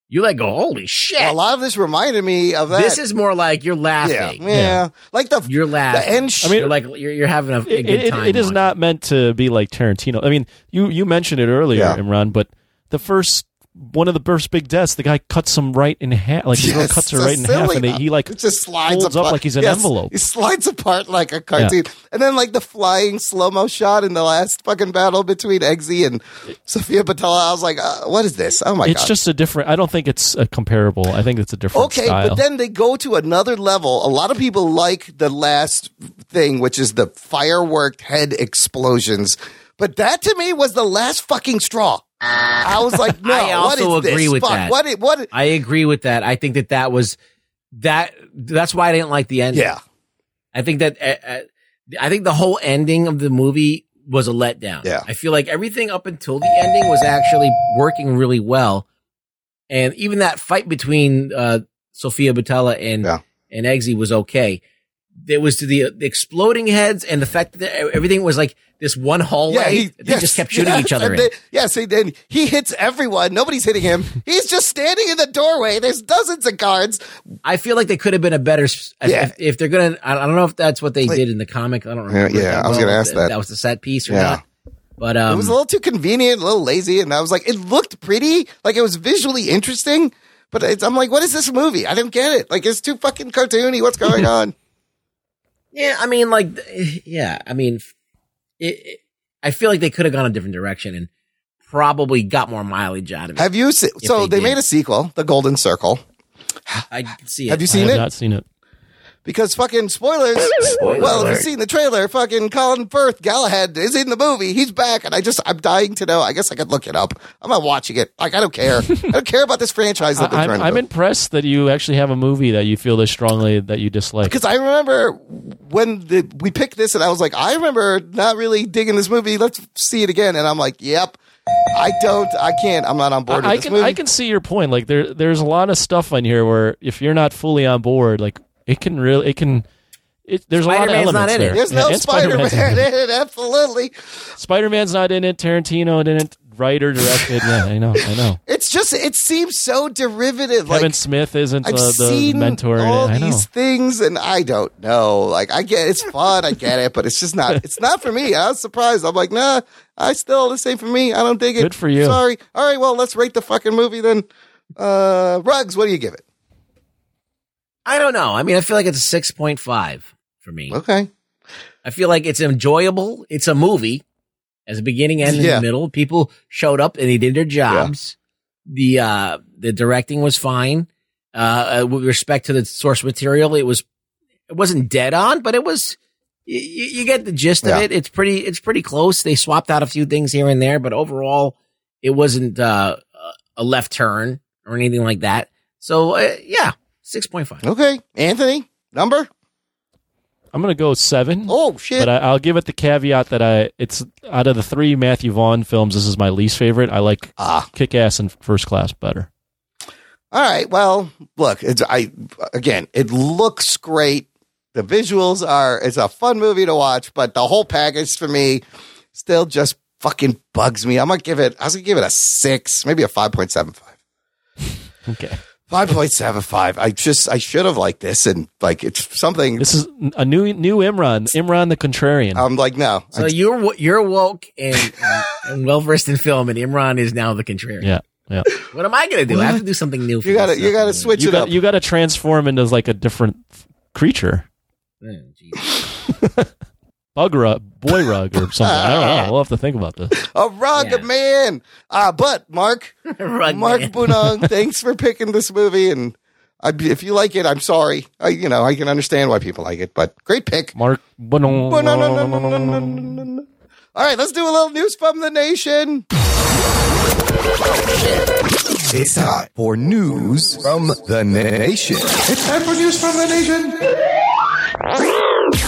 you like go, holy shit! a lot of this reminded me of that. This is more like you're yeah, laughing. yeah, like the You're laughing. the end. Sh- I mean- you're like you're, you're having a, a It, good it- time. it is watching. not meant to be like Tarantino. I mean, you you mentioned it earlier, Yeah. Imran, but the first one of the first big deaths, the guy cuts him right in half. Like girl Yes, cuts her right in half, and he, he like It just slides apart up like he's an Yes, envelope. He slides apart like a cartoon, and then like the flying slow mo shot in the last fucking battle between Eggsy and Sofia Boutella. I was like, uh, what is this? Oh my it's god! It's just a different. I don't think it's a comparable. I think it's a different Okay, style. but then they go to another level. A lot of people like the last thing, which is the firework head explosions. But that to me was the last fucking straw. I was like, no, I also what is agree this? with Fuck, that. What? it- What? I agree with that. I think that that was that. That's why I didn't like the ending. Yeah. I think that uh, uh, I think the whole ending of the movie was a letdown. Yeah. I feel like everything up until the ending was actually working really well, and even that fight between uh, Sofia Boutella and yeah. and Eggsy was okay. It was to the, the exploding heads and the fact that everything was like this one hallway. they yes, just kept shooting yes, each other. they- yes, he. He hits everyone. Nobody's hitting him. He's just standing in the doorway. There's dozens of guards. I feel like they could have been a better. If, Yeah. if, if they're gonna, I don't know if that's what they did in the comic. I don't Yeah, remember. yeah, I was well, gonna ask that. That was the set piece or Yeah. not. But um, it was a little too convenient, a little lazy, and I was like, it looked pretty, like it was visually interesting. But it's, I'm like, what is this movie? I don't get it. Like it's too fucking cartoony. What's going on? Yeah, I mean, like, yeah, I mean, it, it, I feel like they could have gone a different direction and probably got more mileage out of it. Have you seen? So they, did. made a sequel, The Golden Circle. I see it. Have you I seen have it? not seen it. Because fucking spoilers. Spoiler well, if you've seen the trailer, fucking Colin Firth, Galahad is in the movie. He's back, and I just I'm dying to know. I guess I could look it up. I'm not watching it. Like I don't care. I don't care about this franchise that they're I'm, I'm impressed that you actually have a movie that you feel this strongly that you dislike. Because I remember when the, we picked this, and I was like, I remember not really digging this movie. Let's see it again. And I'm like, yep, I don't, I can't. I'm not on board I, with I this can movie. I can see your point. Like there there's a lot of stuff on here where if you're not fully on board, like it can really it can. It, there's a lot of Spider-Man's not elements in it. There's no and Spider Man Spider-Man's in it. it. Absolutely. Spider-Man's not in it. Tarantino didn't write or directed. Yeah, I know. I know. It's just, it seems so derivative. Kevin like, Smith isn't I've uh, the seen mentor in it. all I know. these things, and I don't know. Like, I get it's fun, I get it, but it's just not. It's not for me. I was surprised. I'm like, nah, I still the same for me. I don't dig it. Good for you. Sorry. All right, well, let's rate the fucking movie then. Uh, Rugs, what do you give it? I don't know. I mean, I feel like it's a six point five for me. Okay. I feel like it's enjoyable. It's a movie as a beginning and in the middle. People showed up and they did their jobs. The uh the directing was fine. Uh, uh, with respect to the source material, it was it wasn't dead on, but it was you, you get the gist of it. It's pretty it's pretty close. They swapped out a few things here and there, but overall, it wasn't uh, a left turn or anything like that. So uh, yeah, six point five. Okay. Anthony, number? I'm gonna go seven. Oh shit. But I, I'll give it the caveat that I it's out of the three Matthew Vaughn films, this is my least favorite. I like Ah. Kick Ass and First Class better. All right. Well, look, it's I again, it looks great. The visuals are it's a fun movie to watch, but the whole package for me still just fucking bugs me. I'm gonna give it I was gonna give it a six, maybe a five point seven five. Okay. Five point seven five. I just I should have liked this and like it's something This is a new new Imran, Imran the Contrarian. I'm like, no. So you're you're woke and, and well versed in film, and Imran is now the contrarian. yeah, yeah. What am I going to do? I have to do something new. For You gotta you gotta switch You it got up. you got to transform into like a different creature, Oh, geez. bug rug, boy rug, or something. I don't know. We'll have to think about this. A rug man. Uh, but Mark, Rug Mark man. Bunong, thanks for picking this movie. And I, if you like it, I'm sorry. I, you know, I can understand why people like it, but great pick. Mark, Bunong. All right, let's do a little news from the nation. It's time for news from the nation. It's time for news from the nation.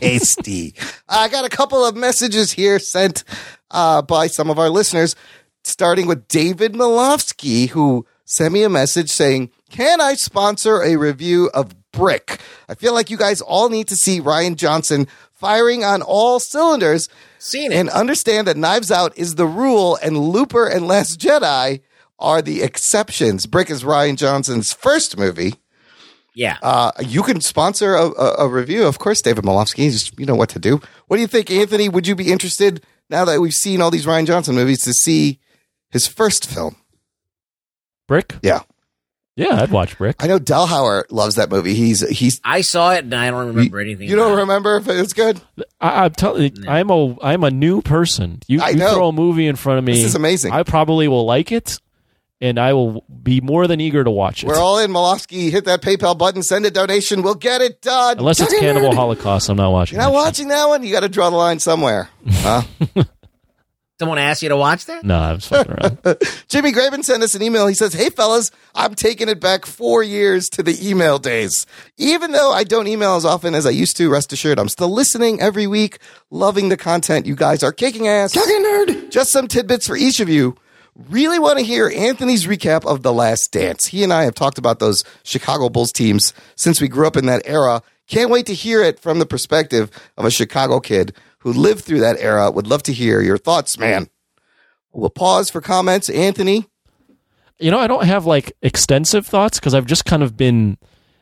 Tasty. I got a couple of messages here sent uh, by some of our listeners, starting with David Milofsky, who sent me a message saying, Can I sponsor a review of Brick? I feel like you guys all need to see Rian Johnson firing on all cylinders Seen it. and understand that Knives Out is the rule and Looper and Last Jedi are the exceptions. Brick is Rian Johnson's first movie. Yeah. Uh, you can sponsor a, a, a review, of course, David Malofsky. Just, you know what to do. What do you think, Anthony? Would you be interested now that we've seen all these Rian Johnson movies to see his first film? Brick? Yeah. Yeah, I'd watch Brick. I know Delhauer loves that movie. He's he's. I saw it and I don't remember anything. You don't remember if it's good? I, I'm telling you, I'm a I'm a new person. You, I you know. throw a movie in front of me. This is amazing. I probably will like it, and I will be more than eager to watch it. We're all in. Malofsky, hit that PayPal button, send a donation. We'll get it done. Unless it's Cannibal. Holocaust, I'm not watching. You're not that shit. watching that one. You got to draw the line somewhere, huh? Someone asked you to watch that? No, I was fucking around. Jimmy Graven sent us an email. He says, Hey, fellas, I'm taking it back four years to the email days. Even though I don't email as often as I used to, rest assured, I'm still listening every week, loving the content. You guys are kicking ass. Kicking nerd. Just some tidbits for each of you. Really want to hear Anthony's recap of The Last Dance. He and I have talked about those Chicago Bulls teams since we grew up in that era. Can't wait to hear it from the perspective of a Chicago kid who lived through that era. Would love to hear your thoughts, man. We'll pause for comments. Anthony, you know, I don't have like extensive thoughts because I've just kind of been.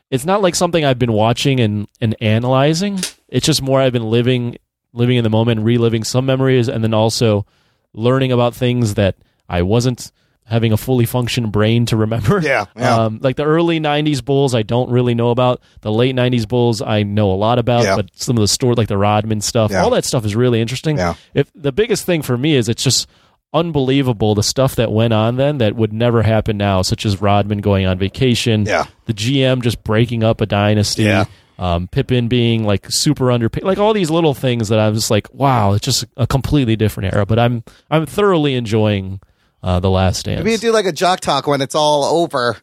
It's not like something I've been watching and and analyzing. It's just more I've been living living in the moment, reliving some memories, and then also learning about things that I wasn't having a fully functioned brain to remember. Yeah, yeah. Um, like the early '90s Bulls, I don't really know about. The late '90s Bulls, I know a lot about. Yeah. But some of the story, like the Rodman stuff, all that stuff is really interesting. Yeah. If the biggest thing for me is it's just unbelievable the stuff that went on then that would never happen now, such as Rodman going on vacation, Yeah. the GM just breaking up a dynasty, Yeah. um, Pippen being like super underpaid, like all these little things that I'm just like, wow, it's just a completely different era. But I'm I'm thoroughly enjoying uh, the Last Dance. maybe do like a jock talk when it's all over.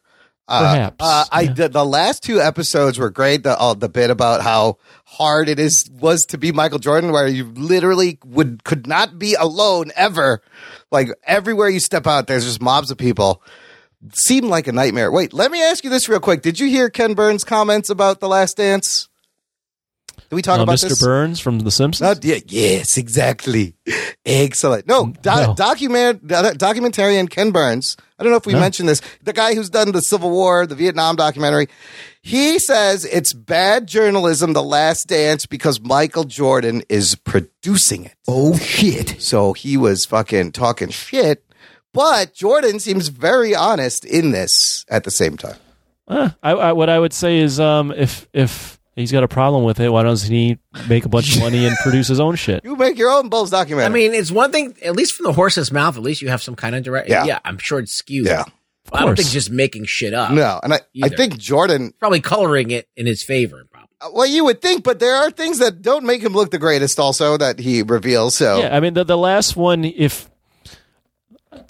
Uh, Perhaps, Uh, I the, the last two episodes were great. The uh, the bit about how hard it is was to be Michael Jordan, where you literally would could not be alone ever. Like everywhere you step out, there's just mobs of people. Seemed like a nightmare. Wait, let me ask you this real quick. Did you hear Ken Burns' comments about the Last Dance? Did we talk Uh, about Mr. this? Burns from The Simpsons. Not yet. Yes, exactly. Excellent. No, do- No. document documentarian Ken Burns. I don't know if we No. mentioned this. The guy who's done the Civil War, the Vietnam documentary. He says it's bad journalism, The Last Dance, because Michael Jordan is producing it. Oh shit. So he was fucking talking shit. But Jordan seems very honest in this at the same time. Uh, I, I, what I would say is, um, if if he's got a problem with it, why doesn't he make a bunch of money and produce his own shit? You make your own Bulls documentary. I mean, it's one thing, at least from the horse's mouth, at least you have some kind of direct. Yeah. Yeah, I'm sure it's skewed. Yeah. I don't course. think just making shit up. no, and I, I think Jordan Probably coloring it in his favor. Probably. Uh, Well, you would think, but there are things that don't make him look the greatest. Also, that he reveals. So Yeah, I mean the the last one, if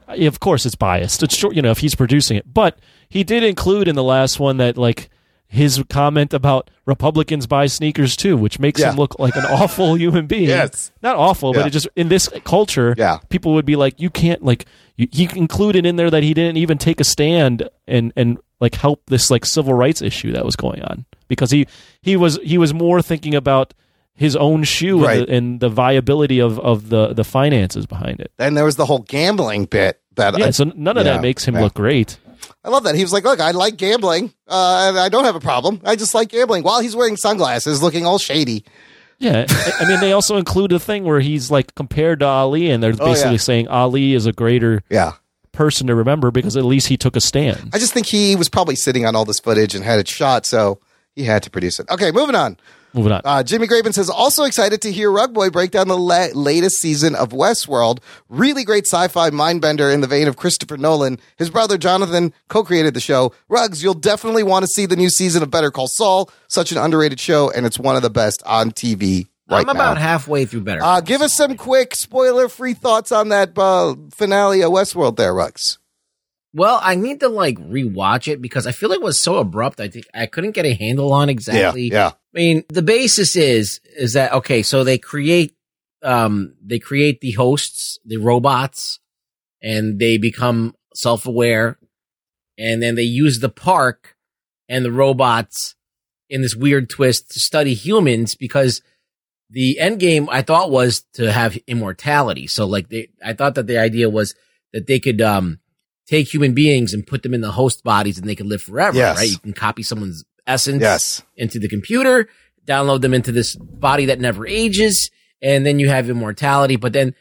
of course it's biased, it's short, you know if he's producing it, but he did include in the last one that like his comment about Republicans buy sneakers too, which makes Yeah. him look like an awful human being. Yes. not awful, Yeah. but it just in this culture, Yeah. people would be like, you can't like you, he included in there that he didn't even take a stand and and like help this like civil rights issue that was going on because he he was he was more thinking about his own shoe Right. and, the, and the viability of, of the, the finances behind it. And there was the whole gambling bit. That Yeah, I, so none of yeah, that makes him yeah. look great. I love that he was like, "Look, I like gambling. Uh, I don't have a problem. I just like gambling." While he's wearing sunglasses, looking all shady. Yeah, I- mean, they also include a thing where he's like compared to Ali, and they're Oh, basically yeah. saying Ali is a greater Yeah, person to remember because at least he took a stand. I just think he was probably sitting on all this footage and had it shot, so he had to produce it. Okay, moving on. Moving on. Uh, Jimmy Graven says, also excited to hear Rugboy break down the la- latest season of Westworld. Really great sci fi mind bender in the vein of Christopher Nolan. His brother Jonathan co created the show. Rugs, you'll definitely want to see the new season of Better Call Saul. Such an underrated show, and it's one of the best on TV right I'm about now. halfway through better. Uh, give us some quick spoiler free thoughts on that uh, finale of Westworld there, Rugs. well, I need to like rewatch it because I feel like it was so abrupt. I think I couldn't get a handle on exactly. yeah. I mean, the basis is is that okay? So they create um they create the hosts, the robots, and they become self aware, and then they use the park and the robots in this weird twist to study humans because the end game I thought was to have immortality. So like they, I thought that the idea was that they could um take human beings and put them in the host bodies and they could live forever. Yes. Right? You can copy someone's essence Yes. into the computer, download them into this body that never ages, and then you have immortality. But then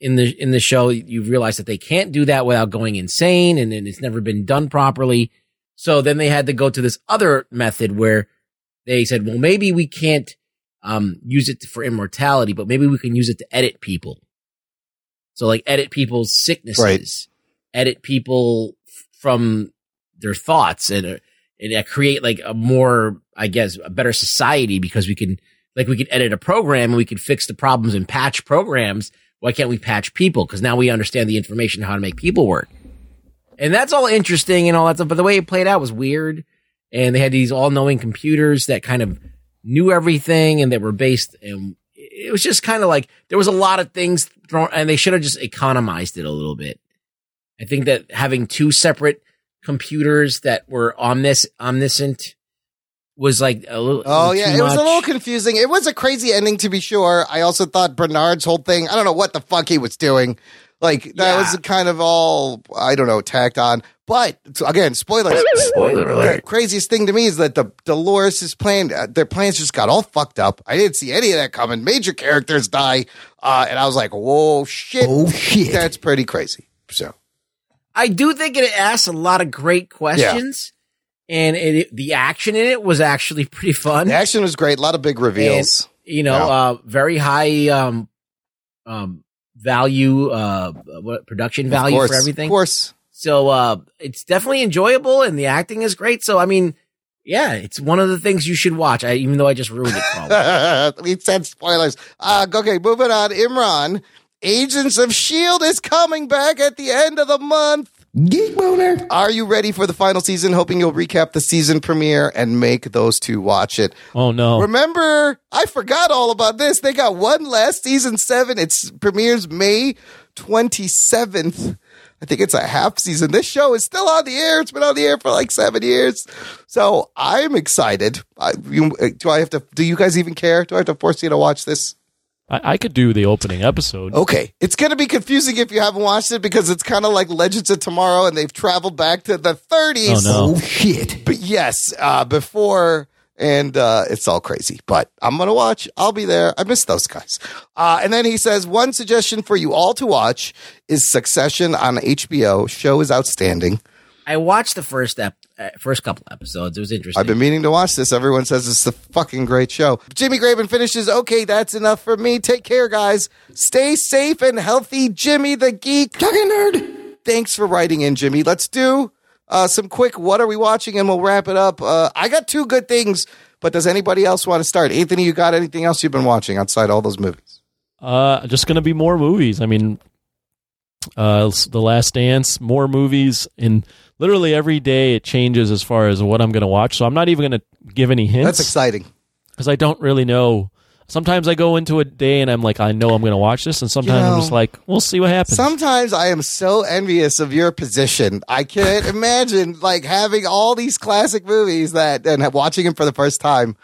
in the in the show, you realize that they can't do that without going insane, and then it's never been done properly. So then they had to go to this other method where they said, well, maybe we can't um, use it for immortality, but maybe we can use it to edit people. So like edit people's sicknesses, edit people f- from their thoughts and, uh, and uh, create like a more, I guess, a better society because we can, like we can edit a program and we can fix the problems and patch programs. Why can't we patch people? Cause now we understand the information how to make people work. And that's all interesting and all that stuff. But the way it played out was weird. And they had these all knowing computers that kind of knew everything and that were based and it was just kind of like there was a lot of things thrown and they should have just economized it a little bit. I think that having two separate computers that were omnis omniscient was like a little Oh yeah, too it was a little confusing. It was a crazy ending to be sure. I also thought Bernard's whole thing. I don't know what the fuck he was doing. Like that Yeah. was kind of all I don't know tacked on. But so again, spoilers. Spoiler alert. The craziest thing to me is that the Dolores' plan, uh, their plans just got all fucked up. I didn't see any of that coming. Major characters die, uh, and I was like, "Whoa, shit! Oh shit! That's pretty crazy." So I do think it asks a lot of great questions. And it, the action in it was actually pretty fun. the action was great. A lot of big reveals. And, you know, Yeah. uh, very high um, um, value, uh, what production value course, for everything. Of course. So uh, it's definitely enjoyable, and the acting is great. So I mean, yeah, it's one of the things you should watch. I, even though I just ruined it. We said spoilers. Uh, okay, moving on. Imran, Agents of S.H.I.E.L.D. is coming back at the end of the month. Geek boner. Are you ready for the final season? Hoping you'll recap the season premiere and make those two watch it. Oh no. Remember, I forgot all about this. They got one last season seven. It's premieres May 27th. I think it's a half season. This show is still on the air. It's been on the air for like seven years. So I'm excited. I, you, do I have to, do you guys even care? Do I have to force you to watch this? I, I could do the opening episode. Okay. It's going to be confusing if you haven't watched it because it's kind of like Legends of Tomorrow and they've traveled back to the 30s. Oh, no. Oh, shit. But yes, uh, before and uh, it's all crazy. But I'm going to watch. I'll be there. I miss those guys. Uh, and then he says, one suggestion for you all to watch is Succession on HBO. Show is outstanding. I watched the first ep- first couple episodes. It was interesting. I've been meaning to watch this. Everyone says it's a fucking great show. Jimmy Graven finishes. Okay, that's enough for me. Take care, guys. Stay safe and healthy. Jimmy the Geek. Talking nerd. Thanks for writing in, Jimmy. Let's do uh, some quick what are we watching and we'll wrap it up. Uh, I got two good things, but does anybody else want to start? Anthony, you got anything else you've been watching outside all those movies? Uh, just gonna be more movies. I mean, uh, The Last Dance, more movies, and literally every day it changes as far as what I'm gonna watch. So I'm not even gonna give any hints. That's exciting. because I don't really know. Sometimes I go into a day and I'm like, I know I'm gonna watch this, and sometimes know, I'm just like, we'll see what happens. Sometimes I am so envious of your position. I can't imagine like having all these classic movies that and watching them for the first time.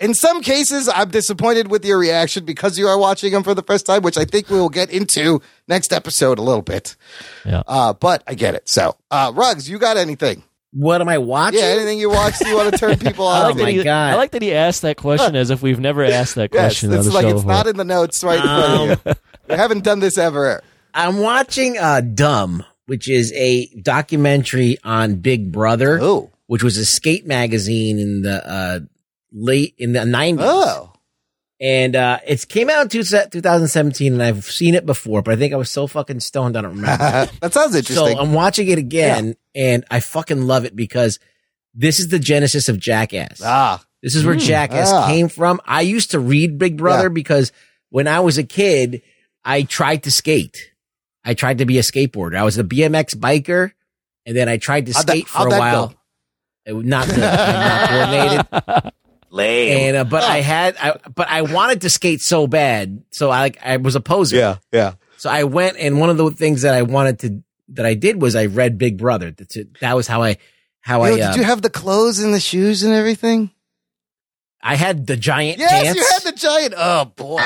In some cases, I'm disappointed with your reaction because you are watching them for the first time, which I think we will get into next episode a little bit. Yeah. Uh, but I get it. So, uh, Rugs, you got anything? What am I watching? Yeah, anything you watched you want to turn people I on? like, that he, I like that he asked that question as if we've never asked that yes, question on it's the like show it's before. not in the notes right in front of you. We haven't done this ever. I'm watching uh, Dumb, which is a documentary on Big Brother, oh. which was a skate magazine in the uh, late in the 90s. Oh. And uh, it came out in 2017, and I've seen it before, but I think I was so fucking stoned I don't remember. that sounds interesting. So I'm watching it again, and I fucking love it because this is the genesis of Jackass. Ah. This is where Mm. Jackass Ah. came from. I used to read Big Brother Yeah. because when I was a kid, I tried to skate. I tried to be a skateboarder. I was a BMX biker, and then I tried to How'd that- skate for a while. go? It was not good. not coordinated. And uh, but I had, I, but I wanted to skate so bad, so I like I was a poser. Yeah, yeah. So I went, and one of the things that I wanted to that I did was I read Big Brother. That's it. That was how I how Yo, I uh, did you have the clothes and the shoes and everything? I had the giant Yes, pants. you had the giant. Oh boy.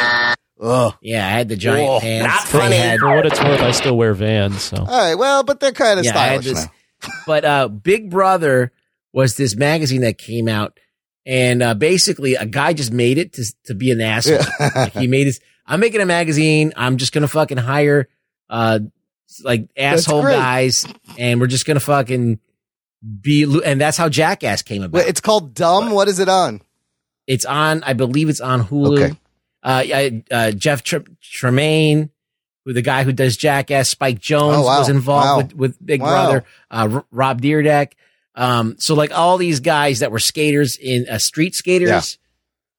Oh. Yeah, I had the giant Whoa, pants. not funny. had- For what it's worth, I still wear Vans. So All right. Well, but they're kind of Yeah, stylish this- now. but uh, Big Brother was this magazine that came out, and uh, basically a guy just made it to to be an asshole. like he made his. I'm making a magazine. I'm just gonna fucking hire uh like asshole guys, and we're just gonna fucking be. And that's how Jackass came about. Wait, it's called Dumb. What is it on? It's on, I believe it's on Hulu. Okay. Uh, yeah, uh, Jeff Tre- Tremaine, who the guy who does Jackass, Spike Jonze Oh, wow. was involved Wow. with, with Big Wow. Brother, uh, R- Rob Dyrdek. Um, so like all these guys that were skaters in uh, street skaters,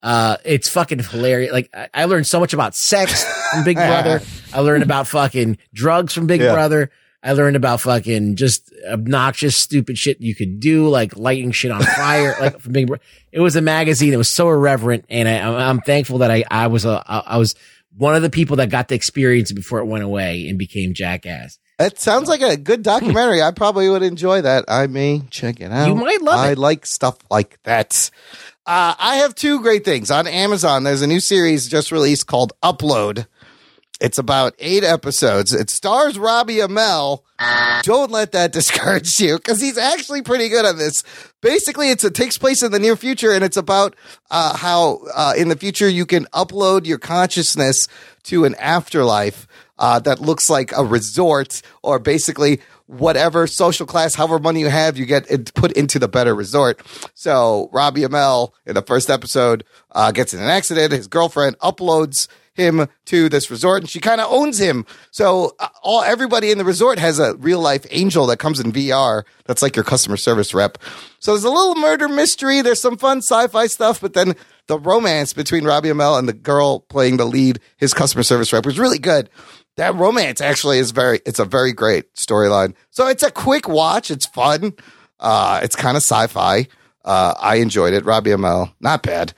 uh, it's fucking hilarious. Like I, I learned so much about sex from Big Brother. I learned about fucking drugs from Big Yeah. Brother. I learned about fucking just obnoxious, stupid shit you could do, like lighting shit on fire, like from Big Brother. It was a magazine. It was so irreverent, and I, I'm- I'm thankful that I, I was a, I was one of the people that got to experience it before it went away and became Jackass. It sounds like a good documentary. I probably would enjoy that. I may check it out. You might love I it. I like stuff like that. Uh, I have two great things on Amazon. There's a new series just released called Upload. It's about eight episodes. It stars Robbie Amell. Don't let that discourage you because he's actually pretty good at this. Basically, it's, it takes place in the near future and it's about uh, how uh, in the future you can upload your consciousness to an afterlife uh, that looks like a resort or basically whatever social class, however money you have, you get put into the better resort. So Robbie Amell in the first episode uh, gets in an accident. His girlfriend uploads him to this resort and she kind of owns him. So uh, all everybody in the resort has a real life angel that comes in VR. That's like your customer service rep. So there's a little murder mystery. There's some fun sci-fi stuff, but then the romance between Robbie Amell and the girl playing the lead, his customer service rep, was really good. That romance actually is very, it's a very great storyline. So it's a quick watch. It's fun. Uh, it's kind of sci-fi. Uh, I enjoyed it. Robbie Amell, not bad.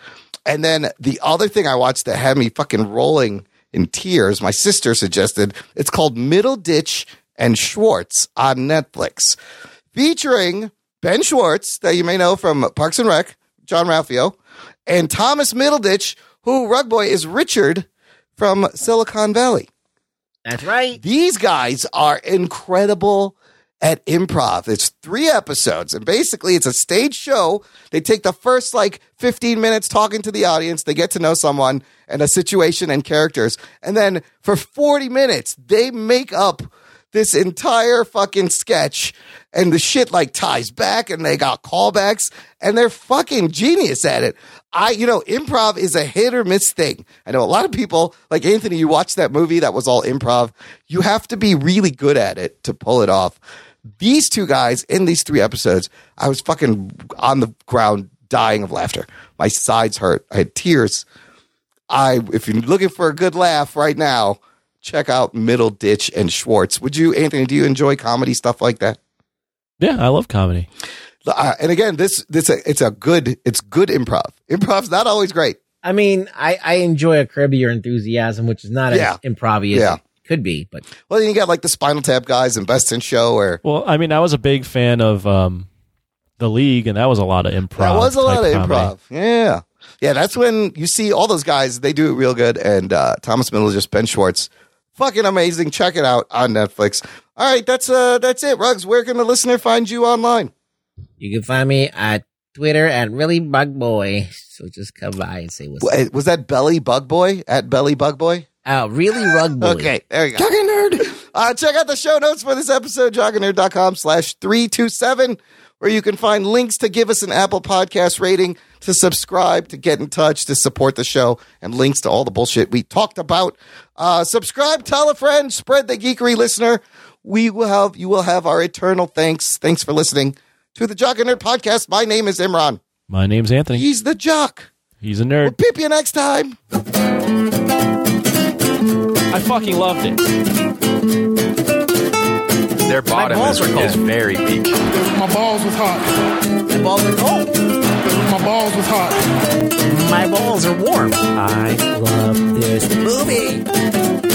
And then the other thing I watched that had me fucking rolling in tears, my sister suggested, it's called Middleditch and Schwartz on Netflix, featuring Ben Schwartz, that you may know from Parks and Rec, Jean-Ralphio, and Thomas Middleditch, who Rug Boy is Richard from Silicon Valley. That's right. These guys are incredible at improv. It's three episodes, and basically it's a stage show. They take the first like 15 minutes talking to the audience, they get to know someone and a situation and characters. And then for 40 minutes, they make up this entire fucking sketch and the shit like ties back and they got callbacks and they're fucking genius at it. I, you know, improv is a hit or miss thing. I know a lot of people like Anthony, you watched that movie that was all improv. You have to be really good at it to pull it off. These two guys in these three episodes, I was fucking on the ground dying of laughter. My sides hurt. I had tears. I, if you're looking for a good laugh right now, check out Middleditch and Schwartz. Would you, Anthony? Do you enjoy comedy stuff like that? Yeah, I love comedy. Uh, and again, this this it's a good it's good improv. Improv's not always great. I mean, I, I enjoy a Curb Your Enthusiasm, which is not Yeah. as improv as Yeah. it could be, but Well, then you got like the Spinal Tap guys and Best in Show, or Well, I mean, I was a big fan of um, the League, and that was a lot of improv. that was a lot of comedy. improv. Yeah, yeah. That's when you see all those guys. They do it real good. And uh, Thomas Middle, just Ben Schwartz, fucking amazing. Check it out on Netflix. All right, that's uh that's it. Rugs, where can the listener find you online? you can find me at Twitter at really bug boy. So just come by and say what's up. Was that Belly Bug Boy at Belly Bug Boy? Oh, really rug boy. Okay, there you go. Jock and Nerd. Uh, check out the show notes for this episode, jockandnerd.com slash 327, where you can find links to give us an Apple Podcast rating, to subscribe, to get in touch, to support the show, and links to all the bullshit we talked about. Uh, subscribe, tell a friend, spread the geekery listener. We will have, you will have our eternal thanks. Thanks for listening to the Jock and Nerd podcast. My name is Imran. My name's Anthony. He's the jock. He's a nerd. Peep you next time. I fucking loved it. Their bottom balls is, are cold. is very weak. My balls was hot. My balls are cold. My balls was hot. My balls are warm. I love this movie.